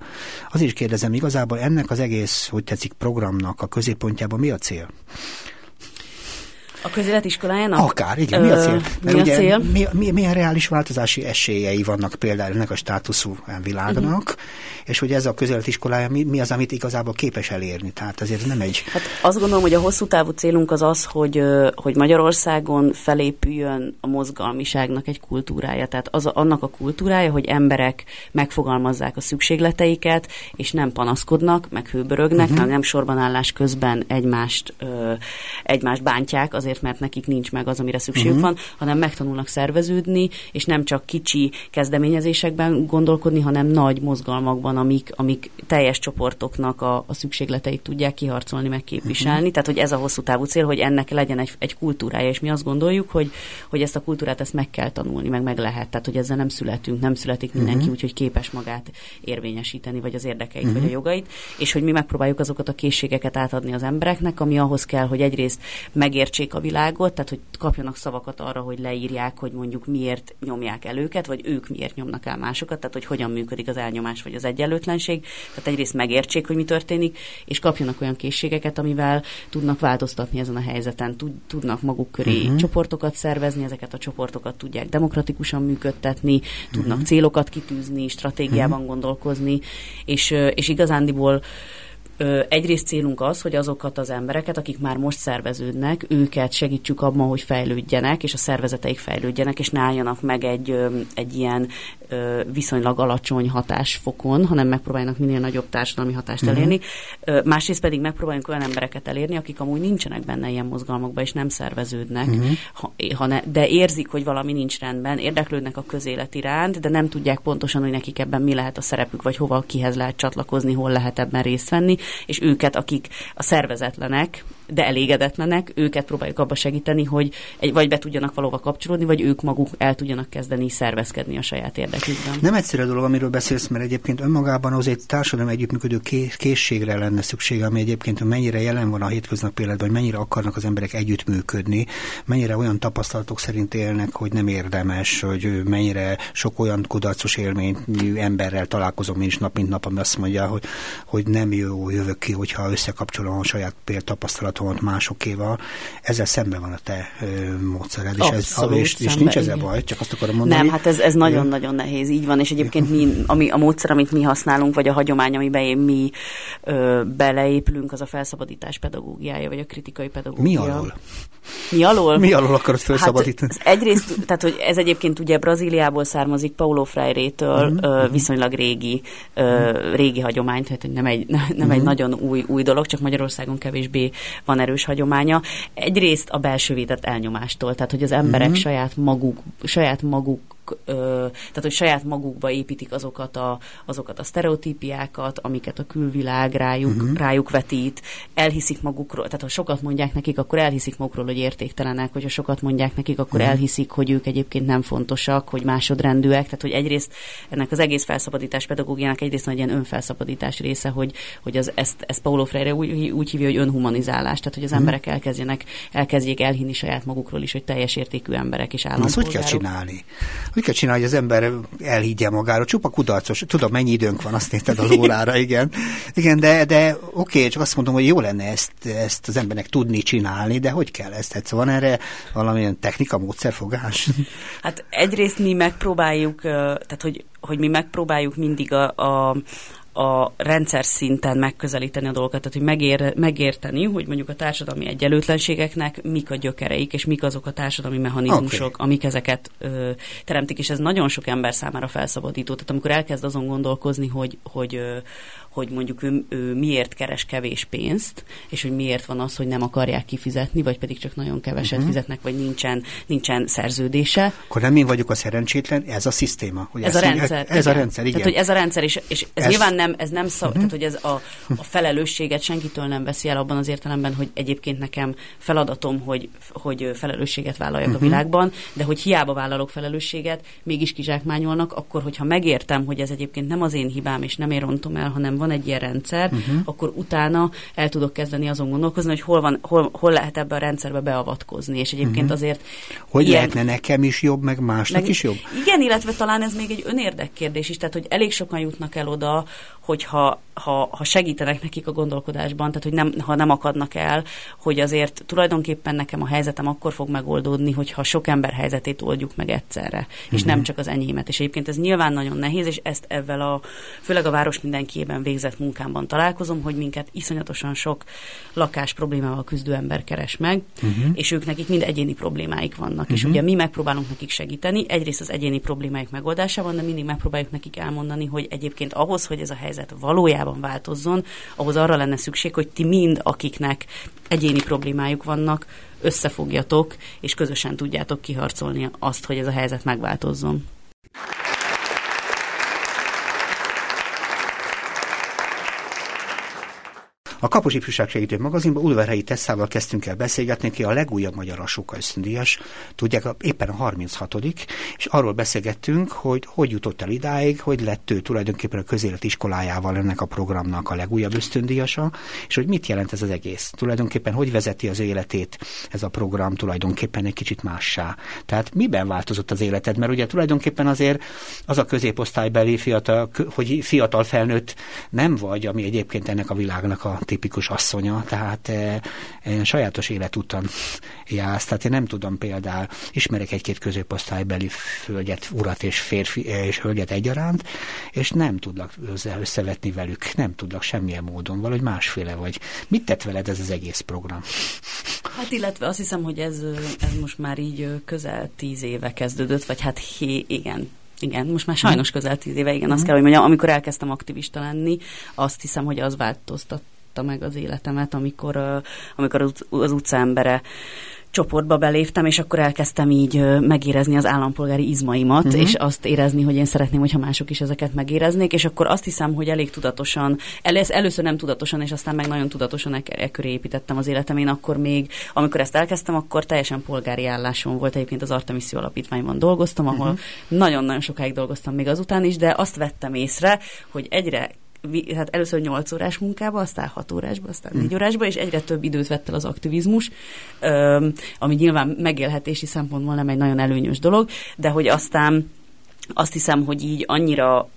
[SPEAKER 1] Is kérdezem, igazából ennek az egész, hogy tetszik, programnak a középpontjában mi a cél?
[SPEAKER 2] A közéletiskolájának?
[SPEAKER 1] Akár, igen. Mi a cél?
[SPEAKER 2] Mi a cél?
[SPEAKER 1] Mi, mi, milyen reális változási esélyei vannak például ennek a státuszú világnak, uh-huh. és hogy ez a közéletiskolája mi, mi az, amit igazából képes elérni. Tehát azért nem egy...
[SPEAKER 2] Hát azt gondolom, hogy a hosszú távú célunk az az, hogy, hogy Magyarországon felépüljön a mozgalmiságnak egy kultúrája. Tehát az annak a kultúrája, hogy emberek megfogalmazzák a szükségleteiket, és nem panaszkodnak, meg hőbörögnek, uh-huh. meg nem sorbanállás közben egymást, ö, egymást bántják azért, azért, mert nekik nincs meg az, amire szükségük uh-huh. van, hanem megtanulnak szerveződni, és nem csak kicsi kezdeményezésekben gondolkodni, hanem nagy mozgalmakban, amik, amik teljes csoportoknak a, a szükségleteit tudják kiharcolni, meg képviselni. Uh-huh. Tehát, hogy ez a hosszú távú cél, hogy ennek legyen egy, egy kultúrája, és mi azt gondoljuk, hogy, hogy ezt a kultúrát ezt meg kell tanulni, meg meg lehet. Tehát, hogy ezzel nem születünk, nem születik mindenki, uh-huh. úgyhogy képes magát érvényesíteni, vagy az érdekeit, uh-huh. vagy a jogait, és hogy mi megpróbáljuk azokat a készségeket átadni az embereknek, ami ahhoz kell, hogy egyrészt megértsék a világot, tehát hogy kapjanak szavakat arra, hogy leírják, hogy mondjuk miért nyomják el őket, vagy ők miért nyomnak el másokat, tehát hogy hogyan működik az elnyomás vagy az egyenlőtlenség. Tehát egyrészt megértsék, hogy mi történik, és kapjanak olyan készségeket, amivel tudnak változtatni ezen a helyzeten, tudnak maguk köré uh-huh. csoportokat szervezni, ezeket a csoportokat tudják demokratikusan működtetni, tudnak uh-huh. célokat kitűzni, stratégiában uh-huh. gondolkozni, és, és igazándiból egyrészt célunk az, hogy azokat az embereket, akik már most szerveződnek, őket segítsük abban, hogy fejlődjenek, és a szervezeteik fejlődjenek, és ne álljanak meg egy, egy ilyen viszonylag alacsony hatásfokon, hanem megpróbálnak minél nagyobb társadalmi hatást uh-huh. elérni. Másrészt pedig megpróbáljunk olyan embereket elérni, akik amúgy nincsenek benne ilyen mozgalmakban, és nem szerveződnek, uh-huh. ha, ha ne, de érzik, hogy valami nincs rendben, érdeklődnek a közélet iránt, de nem tudják pontosan, hogy nekik ebben mi lehet a szerepük, vagy hova, kihez lehet csatlakozni, hol lehet ebben részt venni, és őket, akik a szervezetlenek, de elégedetlenek, őket próbáljuk abba segíteni, hogy egy, vagy be tudjanak valóban kapcsolódni, vagy ők maguk el tudjanak kezdeni szervezkedni a saját érdekükben.
[SPEAKER 1] Nem egyszerű a dolog, amiről beszélsz, mert egyébként önmagában azért társadalom együttműködő készségre lenne szüksége, ami egyébként mennyire jelen van a hétköznapi életben, hogy mennyire akarnak az emberek együttműködni, mennyire olyan tapasztalatok szerint élnek, hogy nem érdemes, hogy mennyire sok olyan kudarcos élményt emberrel találkozom én is nap mint nap, ami azt mondja, hogy, hogy nem jó jövök ki, hogyha összekapcsolom a saját tapasztalatomat másokéval. Ezzel szemben van a te ö, módszered, és, ez, és, és nincs ezzel baj, csak azt akarom mondani.
[SPEAKER 2] Nem, hát ez, ez nagyon-nagyon nehéz, így van, és egyébként mi, ami, a módszer, amit mi használunk, vagy a hagyomány, amiben mi ö, beleépülünk, az a felszabadítás pedagógiája, vagy a kritikai pedagógia.
[SPEAKER 1] Mi alól?
[SPEAKER 2] Mi alól?
[SPEAKER 1] Mi alól akarod felszabadítani?
[SPEAKER 2] Hát, egyrészt, tehát hogy ez egyébként ugye Brazíliából származik, Paulo Freire-től mm-hmm. viszonylag régi, ö, régi hagyomány, tehát nem egy, nem mm-hmm. egy nagyon új, új dolog, csak Magyarországon kevésbé van erős hagyománya. Egyrészt a belső védett elnyomástól, tehát hogy az emberek mm-hmm. saját maguk, saját maguk tehát hogy saját magukba építik azokat a, azokat a sztereotípiákat, amiket a külvilág rájuk, uh-huh. rájuk vetít, elhiszik magukról, tehát ha sokat mondják nekik, akkor elhiszik magukról, hogy értéktelenek, hogyha sokat mondják nekik, akkor uh-huh. elhiszik, hogy ők egyébként nem fontosak, hogy másodrendűek, tehát hogy egyrészt ennek az egész felszabadítás pedagógiának egyrészt nagy ilyen önfelszabadítás része, hogy, hogy az, ezt, ezt Paulo Freire úgy, úgy hívja, hogy önhumanizálás, tehát hogy az uh-huh. emberek elkezdjenek, elkezdjék elhinni saját magukról is, hogy teljes értékű emberek és állampolgárok.
[SPEAKER 1] Ezt hogy kell csinálni? Hogy kell csinálni, hogy az ember elhiggye magáról? Csupa kudarcos. Tudom, mennyi időnk van, azt nézted az órára, *laughs* igen. Igen, de, de oké, csak azt mondom, hogy jó lenne ezt, ezt az embernek tudni csinálni, de hogy kell ezt? Hát van erre valamilyen technika, módszerfogás?
[SPEAKER 2] Hát egyrészt mi megpróbáljuk, tehát hogy, hogy mi megpróbáljuk mindig a, a a rendszer szinten megközelíteni a dolgokat, tehát hogy megér, megérteni, hogy mondjuk a társadalmi egyenlőtlenségeknek mik a gyökereik, és mik azok a társadalmi mechanizmusok, okay. amik ezeket ö, teremtik, és ez nagyon sok ember számára felszabadító. Tehát amikor elkezd azon gondolkozni, hogy, hogy ö, hogy mondjuk ő, ő miért keres kevés pénzt, és hogy miért van az, hogy nem akarják kifizetni, vagy pedig csak nagyon keveset uh-huh. fizetnek, vagy nincsen, nincsen szerződése.
[SPEAKER 1] Akkor nem én vagyok a szerencsétlen, ez a szisztéma.
[SPEAKER 2] Hogy ez a rendszer.
[SPEAKER 1] Ez, ez a rendszer, igen.
[SPEAKER 2] Tehát, hogy ez a rendszer, és, és ez, ez nyilván nem, ez nem szab, uh-huh. tehát, hogy ez a, a felelősséget senkitől nem veszi el abban az értelemben, hogy egyébként nekem feladatom, hogy, hogy felelősséget vállaljak uh-huh. a világban, de hogy hiába vállalok felelősséget, mégis kizsákmányolnak, akkor, hogyha megértem, hogy ez egyébként nem az én hibám, és nem én rontom el, hanem van egy ilyen rendszer, uh-huh. akkor utána el tudok kezdeni azon gondolkozni, hogy hol, van, hol, hol lehet ebbe a rendszerbe beavatkozni. És egyébként uh-huh. azért...
[SPEAKER 1] Hogy ilyen, lehetne nekem is jobb, meg másnak meg, is jobb?
[SPEAKER 2] Igen, illetve talán ez még egy önérdek kérdés is, tehát hogy elég sokan jutnak el oda, hogyha ha, ha segítenek nekik a gondolkodásban, tehát hogy nem, ha nem akadnak el, hogy azért tulajdonképpen nekem a helyzetem akkor fog megoldódni, hogyha sok ember helyzetét oldjuk meg egyszerre, uh-huh. és nem mhm. csak az enyémet. És egyébként ez nyilván nagyon nehéz, és ezt ezzel a, főleg a város mindenkiében végzett munkámban találkozom, hogy minket iszonyatosan sok lakás problémával küzdő ember keres meg, uh-huh. és ők nekik mind egyéni problémáik vannak. Uh-huh. És mhm. ugye mi megpróbálunk nekik segíteni, egyrészt az egyéni problémáik megoldásában, de mindig megpróbáljuk nekik elmondani, hogy egyébként ahhoz, hogy ez a helyzet valójában változzon, ahhoz arra lenne szükség, hogy ti mind, akiknek egyéni problémájuk vannak, összefogjatok, és közösen tudjátok kiharcolni azt, hogy ez a helyzet megváltozzon.
[SPEAKER 1] A Kapos Ifjúság Segítő magazinban Ulverhelyi Tesszával kezdtünk el beszélgetni, ki a legújabb magyar Asóka ösztöndíjas, tudják, éppen a 36 és arról beszélgettünk, hogy hogy jutott el idáig, hogy lett ő tulajdonképpen a közélet iskolájával ennek a programnak a legújabb ösztöndíjasa, és hogy mit jelent ez az egész. Tulajdonképpen hogy vezeti az életét ez a program tulajdonképpen egy kicsit mássá. Tehát miben változott az életed? Mert ugye tulajdonképpen azért az a középosztálybeli fiatal, hogy fiatal felnőtt nem vagy, ami egyébként ennek a világnak a tipikus asszonya, tehát e, e, sajátos életúton jársz, tehát én nem tudom például, ismerek egy-két középosztálybeli hölgyet, urat és férfi eh, és hölgyet egyaránt, és nem tudlak összevetni velük, nem tudlak semmilyen módon, valahogy másféle vagy. Mit tett veled ez az egész program?
[SPEAKER 2] Hát illetve azt hiszem, hogy ez, ez most már így közel tíz éve kezdődött, vagy hát hé, igen, igen, most már sajnos közel tíz éve, igen, azt mhm. kell, hogy mondjam, amikor elkezdtem aktivista lenni, azt hiszem, hogy az változtat változtatta meg az életemet, amikor, amikor az, az utca embere csoportba beléptem, és akkor elkezdtem így megérezni az állampolgári izmaimat, uh-huh. és azt érezni, hogy én szeretném, hogyha mások is ezeket megéreznék, és akkor azt hiszem, hogy elég tudatosan, el, először nem tudatosan, és aztán meg nagyon tudatosan e, e köré építettem az életem. Én akkor még, amikor ezt elkezdtem, akkor teljesen polgári állásom volt. Egyébként az Artemiszió Alapítványban dolgoztam, ahol uh-huh. nagyon-nagyon sokáig dolgoztam még azután is, de azt vettem észre, hogy egyre hát először 8 órás munkába, aztán 6 órásba, aztán 4 mm. órásba, és egyre több időt vett el az aktivizmus, ami nyilván megélhetési szempontból nem egy nagyon előnyös dolog, de hogy aztán azt hiszem, hogy így annyira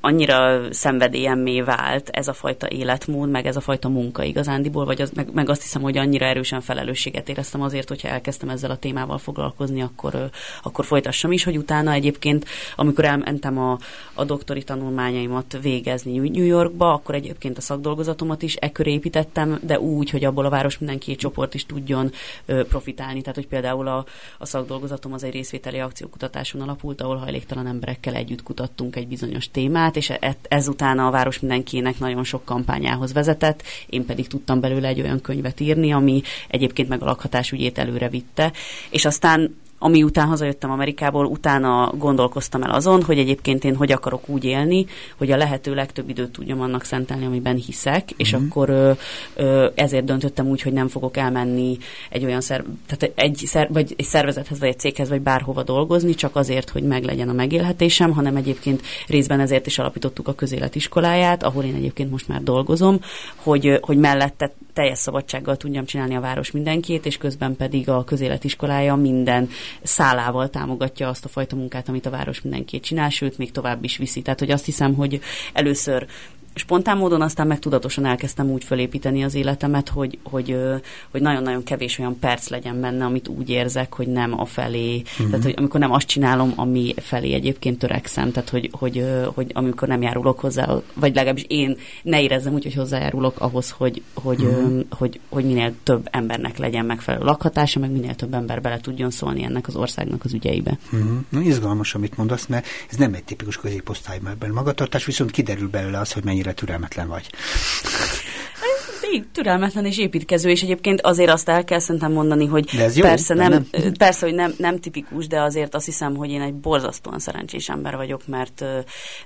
[SPEAKER 2] annyira szenvedélyemmé vált ez a fajta életmód, meg ez a fajta munka igazándiból, vagy az, meg, meg azt hiszem, hogy annyira erősen felelősséget éreztem azért, hogyha elkezdtem ezzel a témával foglalkozni, akkor, akkor folytassam is, hogy utána egyébként, amikor elmentem a, a doktori tanulmányaimat végezni New Yorkba, akkor egyébként a szakdolgozatomat is ekkor építettem, de úgy, hogy abból a város mindenki csoport is tudjon ö, profitálni. Tehát, hogy például a, a szakdolgozatom az egy részvételi akciókutatáson alapult, ahol hajléktalan emberekkel együtt kutattunk egy bizonyos témát, témát, és e- ezután a város mindenkinek nagyon sok kampányához vezetett, én pedig tudtam belőle egy olyan könyvet írni, ami egyébként meg a lakhatás ügyét előre vitte, és aztán ami után hazajöttem Amerikából, utána gondolkoztam el azon, hogy egyébként én hogy akarok úgy élni, hogy a lehető legtöbb időt tudjam annak szentelni, amiben hiszek, mm-hmm. és mhm. akkor ö, ö, ezért döntöttem úgy, hogy nem fogok elmenni egy olyan szer, tehát egy, szer, vagy egy szervezethez, vagy egy céghez, vagy bárhova dolgozni, csak azért, hogy meglegyen a megélhetésem, hanem egyébként részben ezért is alapítottuk a közéletiskoláját, ahol én egyébként most már dolgozom, hogy, hogy mellette teljes szabadsággal tudjam csinálni a város mindenkét, és közben pedig a közéletiskolája minden szálával támogatja azt a fajta munkát, amit a város mindenki csinál, sőt, még tovább is viszi. Tehát, hogy azt hiszem, hogy először spontán módon aztán meg tudatosan elkezdtem úgy fölépíteni az életemet, hogy, hogy, hogy nagyon-nagyon kevés olyan perc legyen benne, amit úgy érzek, hogy nem a felé, uh-huh. tehát hogy amikor nem azt csinálom, ami felé egyébként törekszem, tehát hogy, hogy, hogy amikor nem járulok hozzá, vagy legalábbis én ne érezzem úgy, hogy hozzájárulok ahhoz, hogy, hogy, uh-huh. hogy, hogy minél több embernek legyen megfelelő lakhatása, meg minél több ember bele tudjon szólni ennek az országnak az ügyeibe.
[SPEAKER 1] Uh-huh. Na, izgalmas, amit mondasz, mert ez nem egy tipikus középosztályban magatartás, viszont kiderül belőle az, hogy mennyire türelmetlen vagy
[SPEAKER 2] türelmetlen és építkező, és egyébként azért azt el kell szerintem mondani, hogy jó, persze, nem, nem, persze, hogy nem, nem tipikus, de azért azt hiszem, hogy én egy borzasztóan szerencsés ember vagyok, mert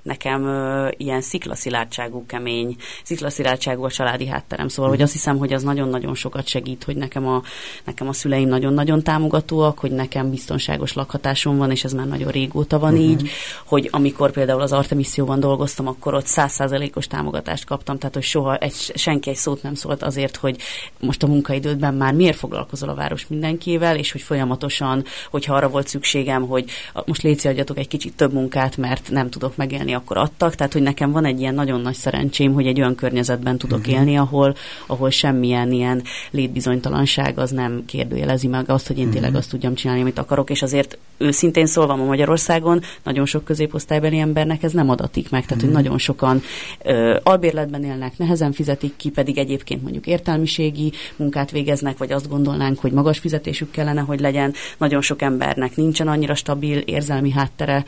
[SPEAKER 2] nekem ilyen sziklaszilárdságú, kemény, sziklaszilárdságú a családi hátterem, szóval, hogy azt hiszem, hogy az nagyon-nagyon sokat segít, hogy nekem a, nekem a szüleim nagyon-nagyon támogatóak, hogy nekem biztonságos lakhatásom van, és ez már nagyon régóta van uh-huh. így, hogy amikor például az Artemisszióban dolgoztam, akkor ott százszázalékos támogatást kaptam, tehát hogy soha egy, senki egy szót nem szólt azért, hogy most a munkaidődben már miért foglalkozol a város mindenkivel, és hogy folyamatosan, hogyha arra volt szükségem, hogy most léci adjatok egy kicsit több munkát, mert nem tudok megélni, akkor adtak. Tehát, hogy nekem van egy ilyen nagyon nagy szerencsém, hogy egy olyan környezetben tudok uh-huh. élni, ahol, ahol semmilyen ilyen létbizonytalanság az nem kérdőjelezi meg azt, hogy én uh-huh. tényleg azt tudjam csinálni, amit akarok, és azért őszintén szólva ma Magyarországon nagyon sok középosztálybeli embernek ez nem adatik meg, tehát uh-huh. hogy nagyon sokan ö, albérletben élnek, nehezen fizetik ki, pedig egyébként egyébként mondjuk értelmiségi munkát végeznek, vagy azt gondolnánk, hogy magas fizetésük kellene, hogy legyen. Nagyon sok embernek nincsen annyira stabil érzelmi háttere,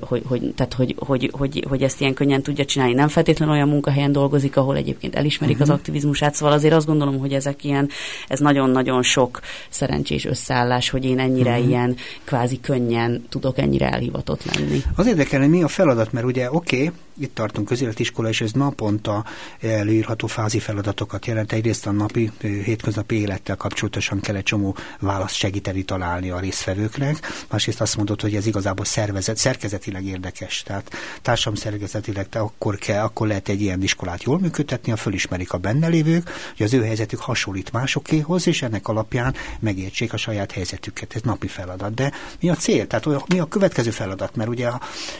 [SPEAKER 2] hogy, hogy, tehát hogy, hogy, hogy, hogy ezt ilyen könnyen tudja csinálni. Nem feltétlenül olyan munkahelyen dolgozik, ahol egyébként elismerik uh-huh. az mhm. aktivizmusát, szóval azért azt gondolom, hogy ezek ilyen, ez nagyon-nagyon sok szerencsés összeállás, hogy én ennyire uh-huh. ilyen kvázi könnyen tudok ennyire elhivatott lenni.
[SPEAKER 1] Az érdekelne, mi a feladat, mert ugye oké, okay, itt tartunk közéletiskola, és ez naponta előírható fázi feladatokat jelent. Egyrészt a napi, hétköznapi élettel kapcsolatosan kell egy csomó választ segíteni találni a résztvevőknek. Másrészt azt mondod, hogy ez igazából szervezet, szerkezetileg érdekes. Tehát társam szerkezetileg te akkor kell, akkor lehet egy ilyen iskolát jól működtetni, ha fölismerik a benne lévők, hogy az ő helyzetük hasonlít másokéhoz, és ennek alapján megértsék a saját helyzetüket. Ez napi feladat. De mi a cél? Tehát mi a következő feladat? Mert ugye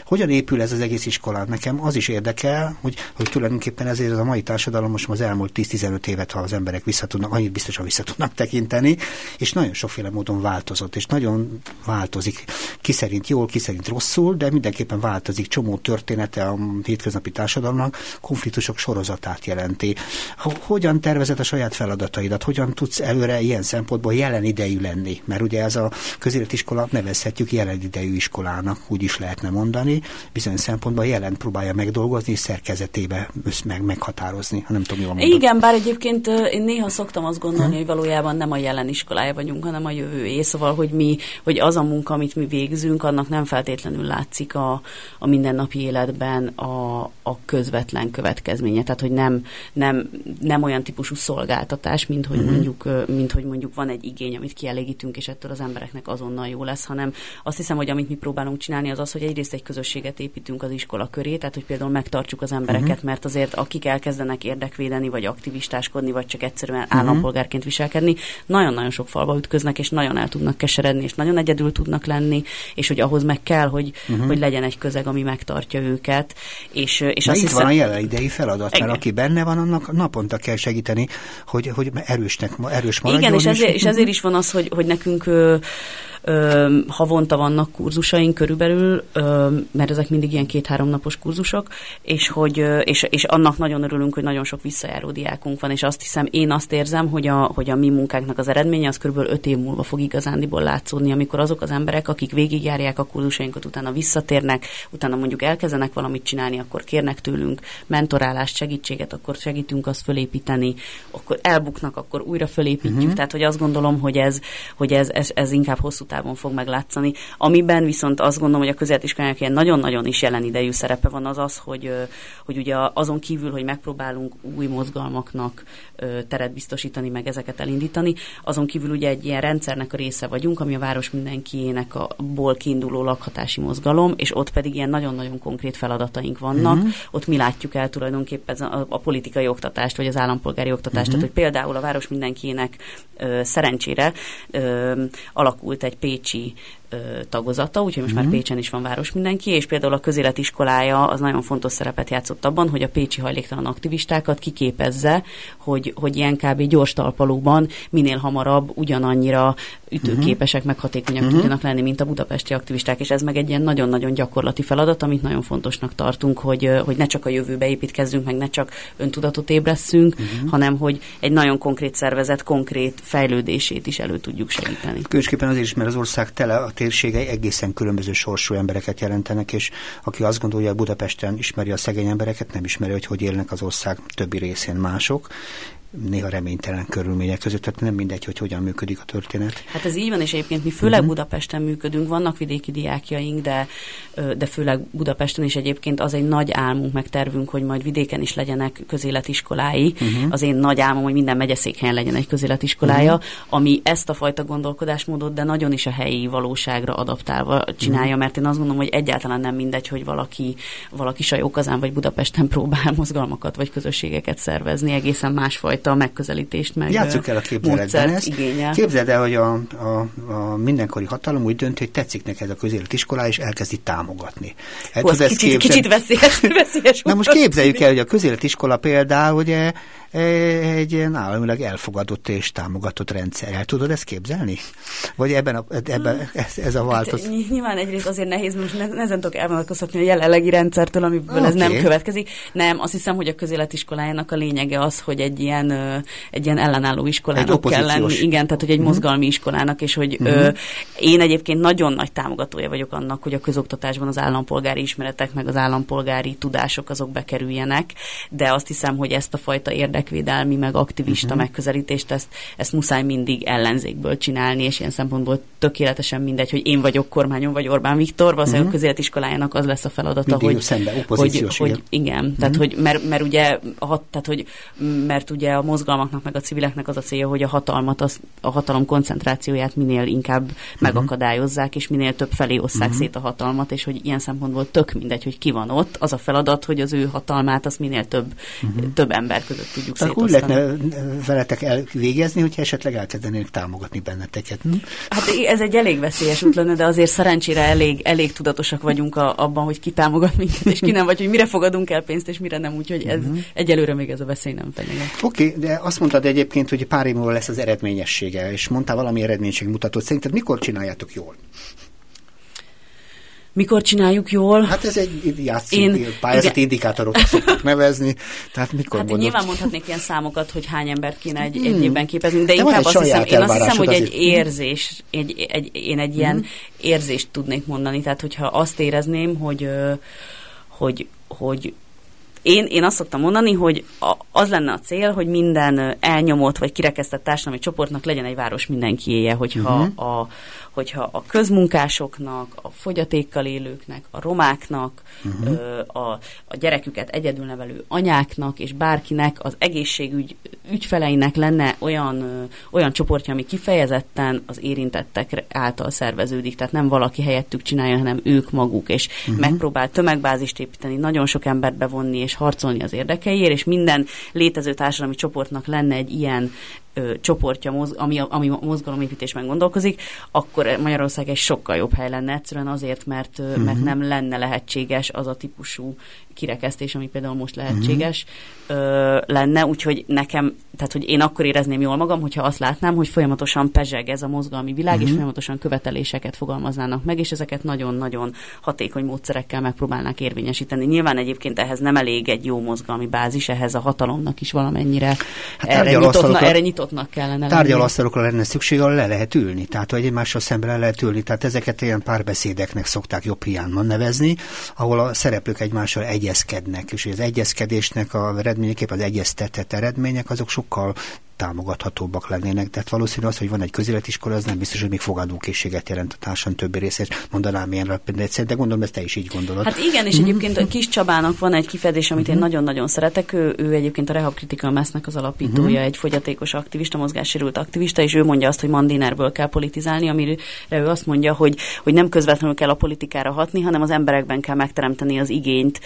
[SPEAKER 1] hogyan épül ez az egész iskola? Nekem az is érdekel, hogy, hogy tulajdonképpen ezért a mai társadalom most az elmúlt 10-15 évet, ha az emberek vissza tudnak, annyit biztosan vissza tudnak tekinteni, és nagyon sokféle módon változott, és nagyon változik. Ki szerint jól, ki szerint rosszul, de mindenképpen változik. Csomó története a hétköznapi társadalomnak konfliktusok sorozatát jelenti. Hogyan tervezed a saját feladataidat? Hogyan tudsz előre ilyen szempontból jelen idejű lenni? Mert ugye ez a közéletiskola nevezhetjük jelen idejű iskolának, úgy is lehetne mondani. Bizony szempontból jelen próbálja megdolgozni, és szerkezetébe össz meg meghatározni. Nem tudom, jól
[SPEAKER 2] mondod. Igen, bár egyébként én néha szoktam azt gondolni, hm? hogy valójában nem a jelen iskolája vagyunk, hanem a jövőé. Szóval, hogy mi, hogy az a munka, amit mi végzünk, annak nem feltétlenül látszik a, a mindennapi életben a, a közvetlen következménye. Tehát, hogy nem, nem, nem olyan típusú szolgáltatás, mint hogy, uh-huh. mondjuk, mint hogy mondjuk van egy igény, amit kielégítünk, és ettől az embereknek azonnal jó lesz, hanem azt hiszem, hogy amit mi próbálunk csinálni, az az, hogy egyrészt egy közösséget építünk az iskola köré, tehát hogy például megtartsuk az embereket, uh-huh. mert azért akik elkezdenek érdekvédeni, vagy aktivistáskodni, vagy csak egyszerűen uh-huh. állampolgárként viselkedni, nagyon-nagyon sok falba ütköznek, és nagyon el tudnak keseredni, és nagyon egyedül tudnak lenni, és hogy ahhoz meg kell, hogy, uh-huh. hogy legyen egy közeg, ami megtartja őket. És, és
[SPEAKER 1] azt itt hiszem, van a jelen idei feladat, mert aki benne van, annak naponta kell segíteni, hogy, hogy erősnek, erős maradjon.
[SPEAKER 2] Igen, és ezért, és ezért is van az, hogy, hogy nekünk ö, havonta vannak kurzusaink körülbelül, ö, mert ezek mindig ilyen két-három napos kurzusok, és, hogy, és, és annak nagyon örülünk, hogy nagyon sok visszajáró diákunk van, és azt hiszem, én azt érzem, hogy a, hogy a mi munkánknak az eredménye az körülbelül öt év múlva fog igazándiból látszódni, amikor azok az emberek, akik végigjárják a kurzusainkat, utána visszatérnek, utána mondjuk elkezdenek valamit csinálni, akkor kérnek tőlünk mentorálást, segítséget, akkor segítünk azt fölépíteni, akkor elbuknak, akkor újra fölépítjük. Uh-huh. Tehát, hogy azt gondolom, hogy ez, hogy ez, ez, ez inkább hosszú távon fog meglátszani. Amiben viszont azt gondolom, hogy a közéletiskolának ilyen nagyon-nagyon is jelen idejű szerepe van az az, hogy, hogy ugye azon kívül, hogy megpróbálunk új mozgalmaknak teret biztosítani, meg ezeket elindítani, azon kívül ugye egy ilyen rendszernek a része vagyunk, ami a város mindenkiének a ból kiinduló lakhatási mozgalom, és ott pedig ilyen nagyon-nagyon konkrét feladataink vannak. Uh-huh. Ott mi látjuk el tulajdonképpen a, a politikai oktatást, vagy az állampolgári oktatást, uh-huh. tehát hogy például a város mindenkiének ö, szerencsére ö, alakult egy pécsi tagozata, úgyhogy most mm-hmm. már mhm. Pécsen is van város mindenki, és például a közéletiskolája az nagyon fontos szerepet játszott abban, hogy a pécsi hajléktalan aktivistákat kiképezze, hogy, hogy ilyen kb. gyors talpalóban minél hamarabb ugyanannyira ütőképesek, meg hatékonyak uh-huh. tudjanak lenni, mint a budapesti aktivisták, és ez meg egy ilyen nagyon-nagyon gyakorlati feladat, amit nagyon fontosnak tartunk, hogy, hogy ne csak a jövőbe építkezzünk, meg ne csak öntudatot ébresszünk, uh-huh. hanem hogy egy nagyon konkrét szervezet konkrét fejlődését is elő tudjuk segíteni.
[SPEAKER 1] Különösképpen azért is, mert az ország tele a térségei egészen különböző sorsú embereket jelentenek, és aki azt gondolja, hogy Budapesten ismeri a szegény embereket, nem ismeri, hogy hogy élnek az ország többi részén mások, néha reménytelen körülmények között, tehát nem mindegy, hogy hogyan működik a történet.
[SPEAKER 2] Hát ez így van, és egyébként mi főleg uh-huh. Budapesten működünk, vannak vidéki diákjaink, de, de főleg Budapesten is egyébként az egy nagy álmunk, meg tervünk, hogy majd vidéken is legyenek közéletiskolái. Uh-huh. Az én nagy álmom, hogy minden megyeszékhelyen legyen egy közéletiskolája, uh-huh. ami ezt a fajta gondolkodásmódot, de nagyon is a helyi valóságra adaptálva csinálja, uh-huh. mert én azt gondolom, hogy egyáltalán nem mindegy, hogy valaki, valaki Sajókazán vagy Budapesten próbál mozgalmakat vagy közösségeket szervezni, egészen másfajta fajta megközelítést, meg
[SPEAKER 1] Játsszuk el a képzeletben igényel. Képzeld el, hogy a, a, a mindenkori hatalom úgy dönt, hogy tetszik neked a közéletiskola, és elkezdi támogatni.
[SPEAKER 2] Hát, Hú, kicsit, képzel... kicsit veszélyes, *laughs* veszélyes
[SPEAKER 1] Na most képzeljük el, hogy a közéletiskola például ugye egy ilyen államilag elfogadott és támogatott rendszer. El tudod ezt képzelni? Vagy ebben a, ebben hmm. ez, ez a változás?
[SPEAKER 2] Hát, nyilván egyrészt azért nehéz, most ne, nehezen tudok elvonatkoztatni a jelenlegi rendszertől, amiből okay. ez nem következik. Nem, azt hiszem, hogy a közéletiskolájának a lényege az, hogy egy ilyen, egy ilyen ellenálló iskolának kell lenni. Igen, tehát hogy egy uh-huh. mozgalmi iskolának, és hogy uh-huh. ö, én egyébként nagyon nagy támogatója vagyok annak, hogy a közoktatásban az állampolgári ismeretek, meg az állampolgári tudások azok bekerüljenek, de azt hiszem, hogy ezt a fajta érdekvédelmi, meg aktivista uh-huh. megközelítést, ezt, ezt muszáj mindig ellenzékből csinálni, és ilyen szempontból tökéletesen mindegy, hogy én vagyok kormányon, vagy Orbán Viktor, valószínűleg uh-huh. a közéletiskolájának az lesz a feladata, mindig hogy,
[SPEAKER 1] szembe,
[SPEAKER 2] hogy, hogy igen, uh-huh. tehát hogy mert, mert ugye, hat, tehát hogy mert ugye a mozgalmaknak meg a civileknek az a célja, hogy a hatalmat, az, a hatalom koncentrációját minél inkább uh-huh. megakadályozzák, és minél több felé osszák uh-huh. szét a hatalmat, és hogy ilyen szempontból tök mindegy, hogy ki van ott, az a feladat, hogy az ő hatalmát az minél több, uh-huh. több ember között tudjuk Tehát
[SPEAKER 1] úgy lehetne veletek elvégezni, hogyha esetleg elkezdenék támogatni benneteket. Hm?
[SPEAKER 2] Hát ez egy elég veszélyes út lenne, de azért szerencsére elég, elég tudatosak vagyunk a, abban, hogy ki támogat minket, és ki nem, vagy hogy mire fogadunk el pénzt, és mire nem, úgyhogy ez uh-huh. egyelőre még ez a veszély nem fenyeget.
[SPEAKER 1] Oké, okay, de azt mondtad egyébként, hogy pár év múlva lesz az eredményessége, és mondtál valami eredménység mutatott. Szerinted mikor csináljátok jól?
[SPEAKER 2] Mikor csináljuk jól?
[SPEAKER 1] Hát ez egy játszik, Én, pályázati igen. indikátorok szoktuk nevezni. Tehát mikor
[SPEAKER 2] hát mondod? nyilván mondhatnék ilyen számokat, hogy hány embert kéne egy, hmm. egy évben képezni, de, de inkább azt hiszem, én azt hiszem, hogy azért. egy érzés, egy, egy, én egy ilyen hmm. érzést tudnék mondani. Tehát, hogyha azt érezném, hogy, hogy, hogy én, én azt szoktam mondani, hogy a, az lenne a cél, hogy minden elnyomott vagy kirekesztett társadalmi csoportnak legyen egy város mindenkiéje, hogyha uh-huh. a, hogyha a közmunkásoknak, a fogyatékkal élőknek, a romáknak, uh-huh. a, a gyereküket egyedül nevelő anyáknak és bárkinek az egészségügy ügyfeleinek lenne olyan, olyan csoportja, ami kifejezetten az érintettek által szerveződik, tehát nem valaki helyettük csinálja, hanem ők maguk, és uh-huh. megpróbál tömegbázist építeni, nagyon sok embert bevonni és harcolni az érdekeiért, és minden létező társadalmi csoportnak lenne egy ilyen ö, csoportja, moz, ami, ami mozgalomépítésben gondolkozik, akkor Magyarország egy sokkal jobb hely lenne egyszerűen azért, mert, uh-huh. mert nem lenne lehetséges az a típusú kirekesztés, ami például most lehetséges uh-huh. ö, lenne, úgyhogy nekem, tehát hogy én akkor érezném jól magam, hogyha azt látnám, hogy folyamatosan pezseg ez a mozgalmi világ, uh-huh. és folyamatosan követeléseket fogalmaznának meg, és ezeket nagyon-nagyon hatékony módszerekkel megpróbálnák érvényesíteni. Nyilván egyébként ehhez nem elég egy jó mozgalmi bázis, ehhez a hatalomnak is valamennyire hát erre, nyitottna, erre nyitottnak kellene
[SPEAKER 1] Tárgyalasztalokra lenne szükség, ahol le lehet ülni, tehát hogy egymással szemben le lehet ülni, tehát ezeket ilyen párbeszédeknek szokták jobb hiányban nevezni, ahol a szereplők egymással egy egyezkednek, és az egyezkedésnek a eredményeképp az egyeztetett eredmények azok sokkal támogathatóbbak lennének. Tehát valószínű az, hogy van egy közéletiskola, az nem biztos, hogy még fogadókészséget jelent a társadalom többi részét. Mondanám ilyen például, de gondolom, ezt te is így gondolod.
[SPEAKER 2] Hát igen, és egyébként a Kis Csabának van egy kifejezés, amit én mhm. nagyon-nagyon szeretek. Ő, ő egyébként a Rehab Critical Mass-nek az alapítója, uh-huh. egy fogyatékos aktivista, mozgássérült aktivista, és ő mondja azt, hogy mandinerből kell politizálni, amire ő azt mondja, hogy, hogy nem közvetlenül kell a politikára hatni, hanem az emberekben kell megteremteni az igényt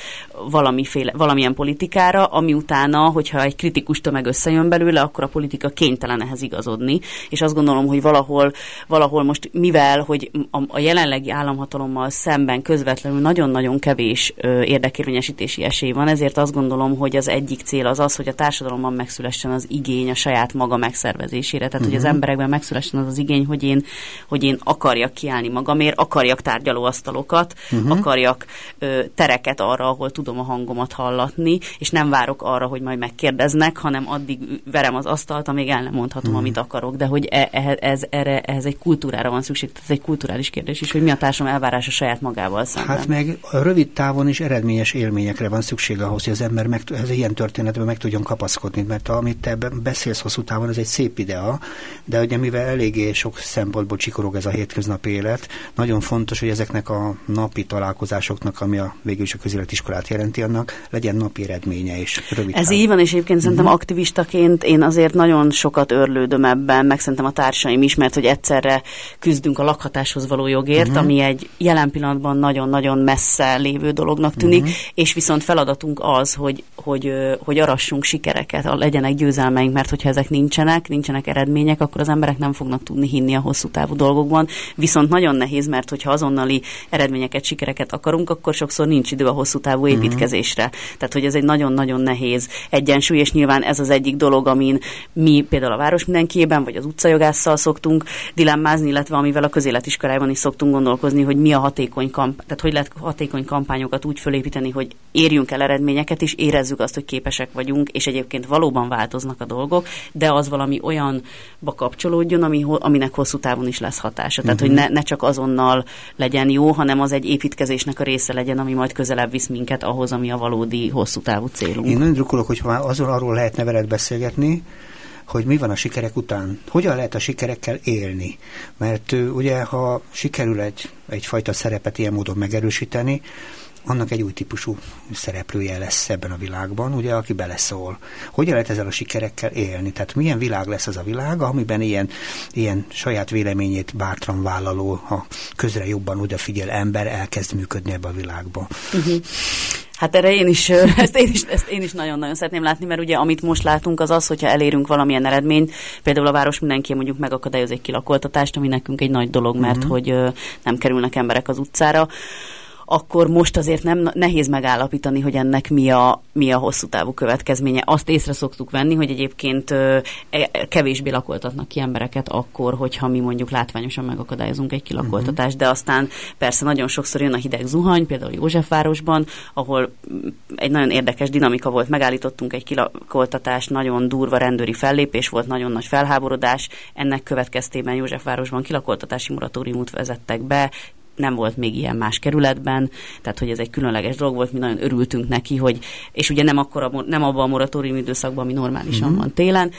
[SPEAKER 2] valamiféle, valamilyen politikára, ami utána, hogyha egy kritikus tömeg összejön belőle, akkor a politika kénytelen ehhez igazodni, és azt gondolom, hogy valahol, valahol most mivel, hogy a, a jelenlegi államhatalommal szemben közvetlenül nagyon-nagyon kevés ö, érdekérvényesítési esély van, ezért azt gondolom, hogy az egyik cél az az, hogy a társadalomban megszülessen az igény a saját maga megszervezésére, tehát uh-huh. hogy az mhm. emberekben megszülessen az az igény, hogy én, hogy én akarjak kiállni magamért, akarjak tárgyalóasztalokat, uh-huh. akarjak ö, tereket arra, ahol tudom a hangomat hallatni, és nem várok arra, hogy majd megkérdeznek, hanem addig verem az asztal tapasztalata, még el nem mondhatom, mm. amit akarok, de hogy e, e, ez, erre, ehhez egy kultúrára van szükség, ez egy kulturális kérdés is, hogy mi a társadalom elvárása saját magával szemben.
[SPEAKER 1] Hát meg a rövid távon is eredményes élményekre van szükség ahhoz, hogy az ember meg, ez ilyen történetben meg tudjon kapaszkodni, mert amit te beszélsz hosszú távon, ez egy szép idea, de ugye mivel eléggé sok szempontból csikorog ez a hétköznapi élet, nagyon fontos, hogy ezeknek a napi találkozásoknak, ami a végül is a közéletiskolát jelenti, annak legyen napi eredménye is. Rövid
[SPEAKER 2] ez távon. így van, és egyébként szerintem uh-huh. aktivistaként én azért nagyon sokat örlődöm ebben, meg szerintem a társaim is, mert hogy egyszerre küzdünk a lakhatáshoz való jogért, uh-huh. ami egy jelen pillanatban nagyon-nagyon messze lévő dolognak tűnik, uh-huh. és viszont feladatunk az, hogy, hogy, hogy arassunk sikereket, legyenek győzelmeink, mert hogyha ezek nincsenek, nincsenek eredmények, akkor az emberek nem fognak tudni hinni a hosszú távú dolgokban. Viszont nagyon nehéz, mert hogyha azonnali eredményeket, sikereket akarunk, akkor sokszor nincs idő a hosszú távú mhm. építkezésre. Uh-huh. Tehát, hogy ez egy nagyon-nagyon nehéz egyensúly, és nyilván ez az egyik dolog, amin mi például a város mindenkiében, vagy az utcajogásszal szoktunk dilemmázni, illetve amivel a közéletiskolájában is szoktunk gondolkozni, hogy mi a hatékony kamp, tehát hogy lehet hatékony kampányokat úgy fölépíteni, hogy érjünk el eredményeket, és érezzük azt, hogy képesek vagyunk, és egyébként valóban változnak a dolgok, de az valami olyanba kapcsolódjon, ami, aminek hosszú távon is lesz hatása. Tehát, uh-huh. hogy ne, ne csak azonnal legyen jó, hanem az egy építkezésnek a része legyen, ami majd közelebb visz minket ahhoz, ami a valódi hosszú távú célunk.
[SPEAKER 1] Én nagyon drukkolok, hogy azon arról lehetne veled beszélgetni, hogy mi van a sikerek után, hogyan lehet a sikerekkel élni. Mert ugye, ha sikerül egy, egyfajta szerepet ilyen módon megerősíteni, annak egy új típusú szereplője lesz ebben a világban, ugye, aki beleszól. Hogyan lehet ezzel a sikerekkel élni? Tehát milyen világ lesz az a világ, amiben ilyen, ilyen saját véleményét bátran vállaló, a közre jobban odafigyel ember elkezd működni ebbe a világba. Uh-huh.
[SPEAKER 2] Hát erre én is, *laughs* ezt én is, ezt én is nagyon-nagyon szeretném látni, mert ugye amit most látunk az az, hogyha elérünk valamilyen eredményt, például a város mindenki mondjuk megakadályoz egy kilakoltatást, ami nekünk egy nagy dolog, mert uh-huh. hogy nem kerülnek emberek az utcára, akkor most azért nem nehéz megállapítani, hogy ennek mi a, mi a hosszú távú következménye. Azt észre szoktuk venni, hogy egyébként e, kevésbé lakoltatnak ki embereket akkor, hogyha mi mondjuk látványosan megakadályozunk egy kilakoltatást, de aztán persze nagyon sokszor jön a hideg zuhany, például Józsefvárosban, ahol egy nagyon érdekes dinamika volt, megállítottunk egy kilakoltatást, nagyon durva rendőri fellépés volt, nagyon nagy felháborodás, ennek következtében Józsefvárosban kilakoltatási moratóriumot vezettek be, nem volt még ilyen más kerületben, tehát hogy ez egy különleges dolog volt, mi nagyon örültünk neki, hogy, és ugye nem, akkor a, nem abban a moratórium időszakban, ami normálisan mm-hmm. van télen,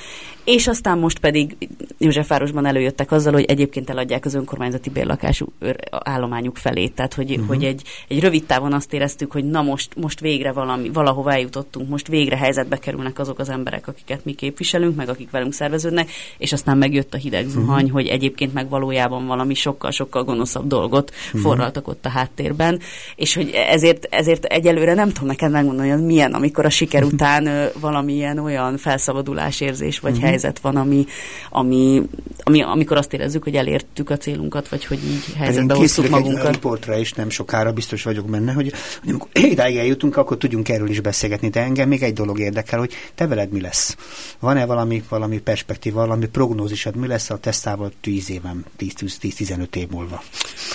[SPEAKER 2] és aztán most pedig Józsefvárosban előjöttek azzal, hogy egyébként eladják az önkormányzati bérlakású állományuk felét, tehát hogy, uh-huh. hogy egy, egy rövid távon azt éreztük, hogy na most, most végre valami, valahova eljutottunk, most végre helyzetbe kerülnek azok az emberek, akiket mi képviselünk, meg akik velünk szerveződnek, és aztán megjött a hideg zuhany, uh-huh. hogy egyébként meg valójában valami sokkal-sokkal gonoszabb dolgot uh-huh. forraltak ott a háttérben, és hogy ezért, ezért egyelőre nem tudom neked megmondani, hogy milyen, amikor a siker *laughs* után valamilyen olyan felszabadulás érzés vagy uh-huh helyzet van, ami, ami, ami, amikor azt érezzük, hogy elértük a célunkat, vagy hogy így helyzetbe hoztuk magunkat. Egy
[SPEAKER 1] riportra is nem sokára biztos vagyok benne, hogy, hogy amikor idáig eljutunk, akkor tudjunk erről is beszélgetni. De engem még egy dolog érdekel, hogy te veled mi lesz? Van-e valami, valami perspektíva, valami prognózisod, mi lesz a tesztával 10 éven, 10-15 év múlva?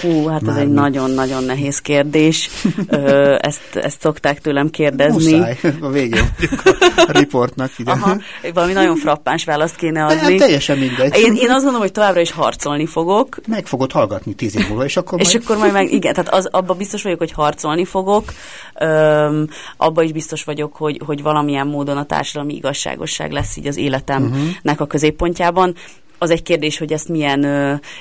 [SPEAKER 2] Hú, hát Már ez egy nagyon-nagyon nehéz kérdés. Ö, *laughs* ezt, ezt szokták tőlem kérdezni.
[SPEAKER 1] Muszáj, a végén a riportnak. Ide. Aha,
[SPEAKER 2] valami nagyon frappáns választ kéne adni. Hát
[SPEAKER 1] teljesen mindegy.
[SPEAKER 2] Én, én azt gondolom, hogy továbbra is harcolni fogok.
[SPEAKER 1] Meg fogod hallgatni tíz év múlva, és akkor
[SPEAKER 2] majd... És akkor majd meg, igen, tehát az, abban biztos vagyok, hogy harcolni fogok. Öm, abban is biztos vagyok, hogy, hogy valamilyen módon a társadalmi igazságosság lesz így az életemnek uh-huh. a középpontjában az egy kérdés, hogy ezt milyen,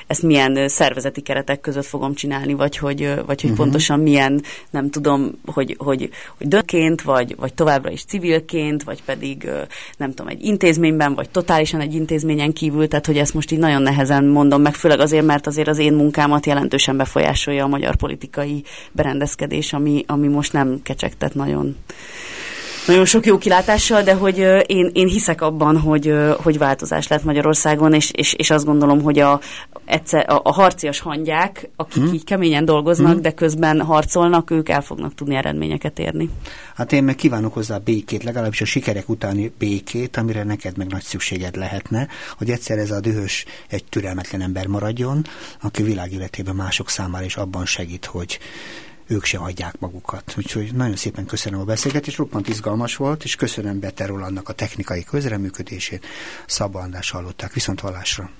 [SPEAKER 2] ezt milyen szervezeti keretek között fogom csinálni, vagy hogy, vagy hogy uh-huh. pontosan milyen, nem tudom, hogy, hogy, hogy dönként, vagy, vagy továbbra is civilként, vagy pedig nem tudom, egy intézményben, vagy totálisan egy intézményen kívül, tehát hogy ezt most így nagyon nehezen mondom meg, főleg azért, mert azért az én munkámat jelentősen befolyásolja a magyar politikai berendezkedés, ami, ami most nem kecsegtet nagyon nagyon sok jó kilátással, de hogy én, én hiszek abban, hogy, hogy változás lett Magyarországon, és, és, és azt gondolom, hogy a, egyszer, a, a harcias hangyák, akik hmm. így keményen dolgoznak, hmm. de közben harcolnak, ők el fognak tudni eredményeket érni.
[SPEAKER 1] Hát én meg kívánok hozzá békét, legalábbis a sikerek utáni békét, amire neked meg nagy szükséged lehetne, hogy egyszer ez a dühös, egy türelmetlen ember maradjon, aki világéletében mások számára is abban segít, hogy ők se adják magukat. Úgyhogy nagyon szépen köszönöm a beszélgetést, roppant izgalmas volt, és köszönöm Beter Rolandnak a technikai közreműködését. Szabba András hallották. Viszont hallásra!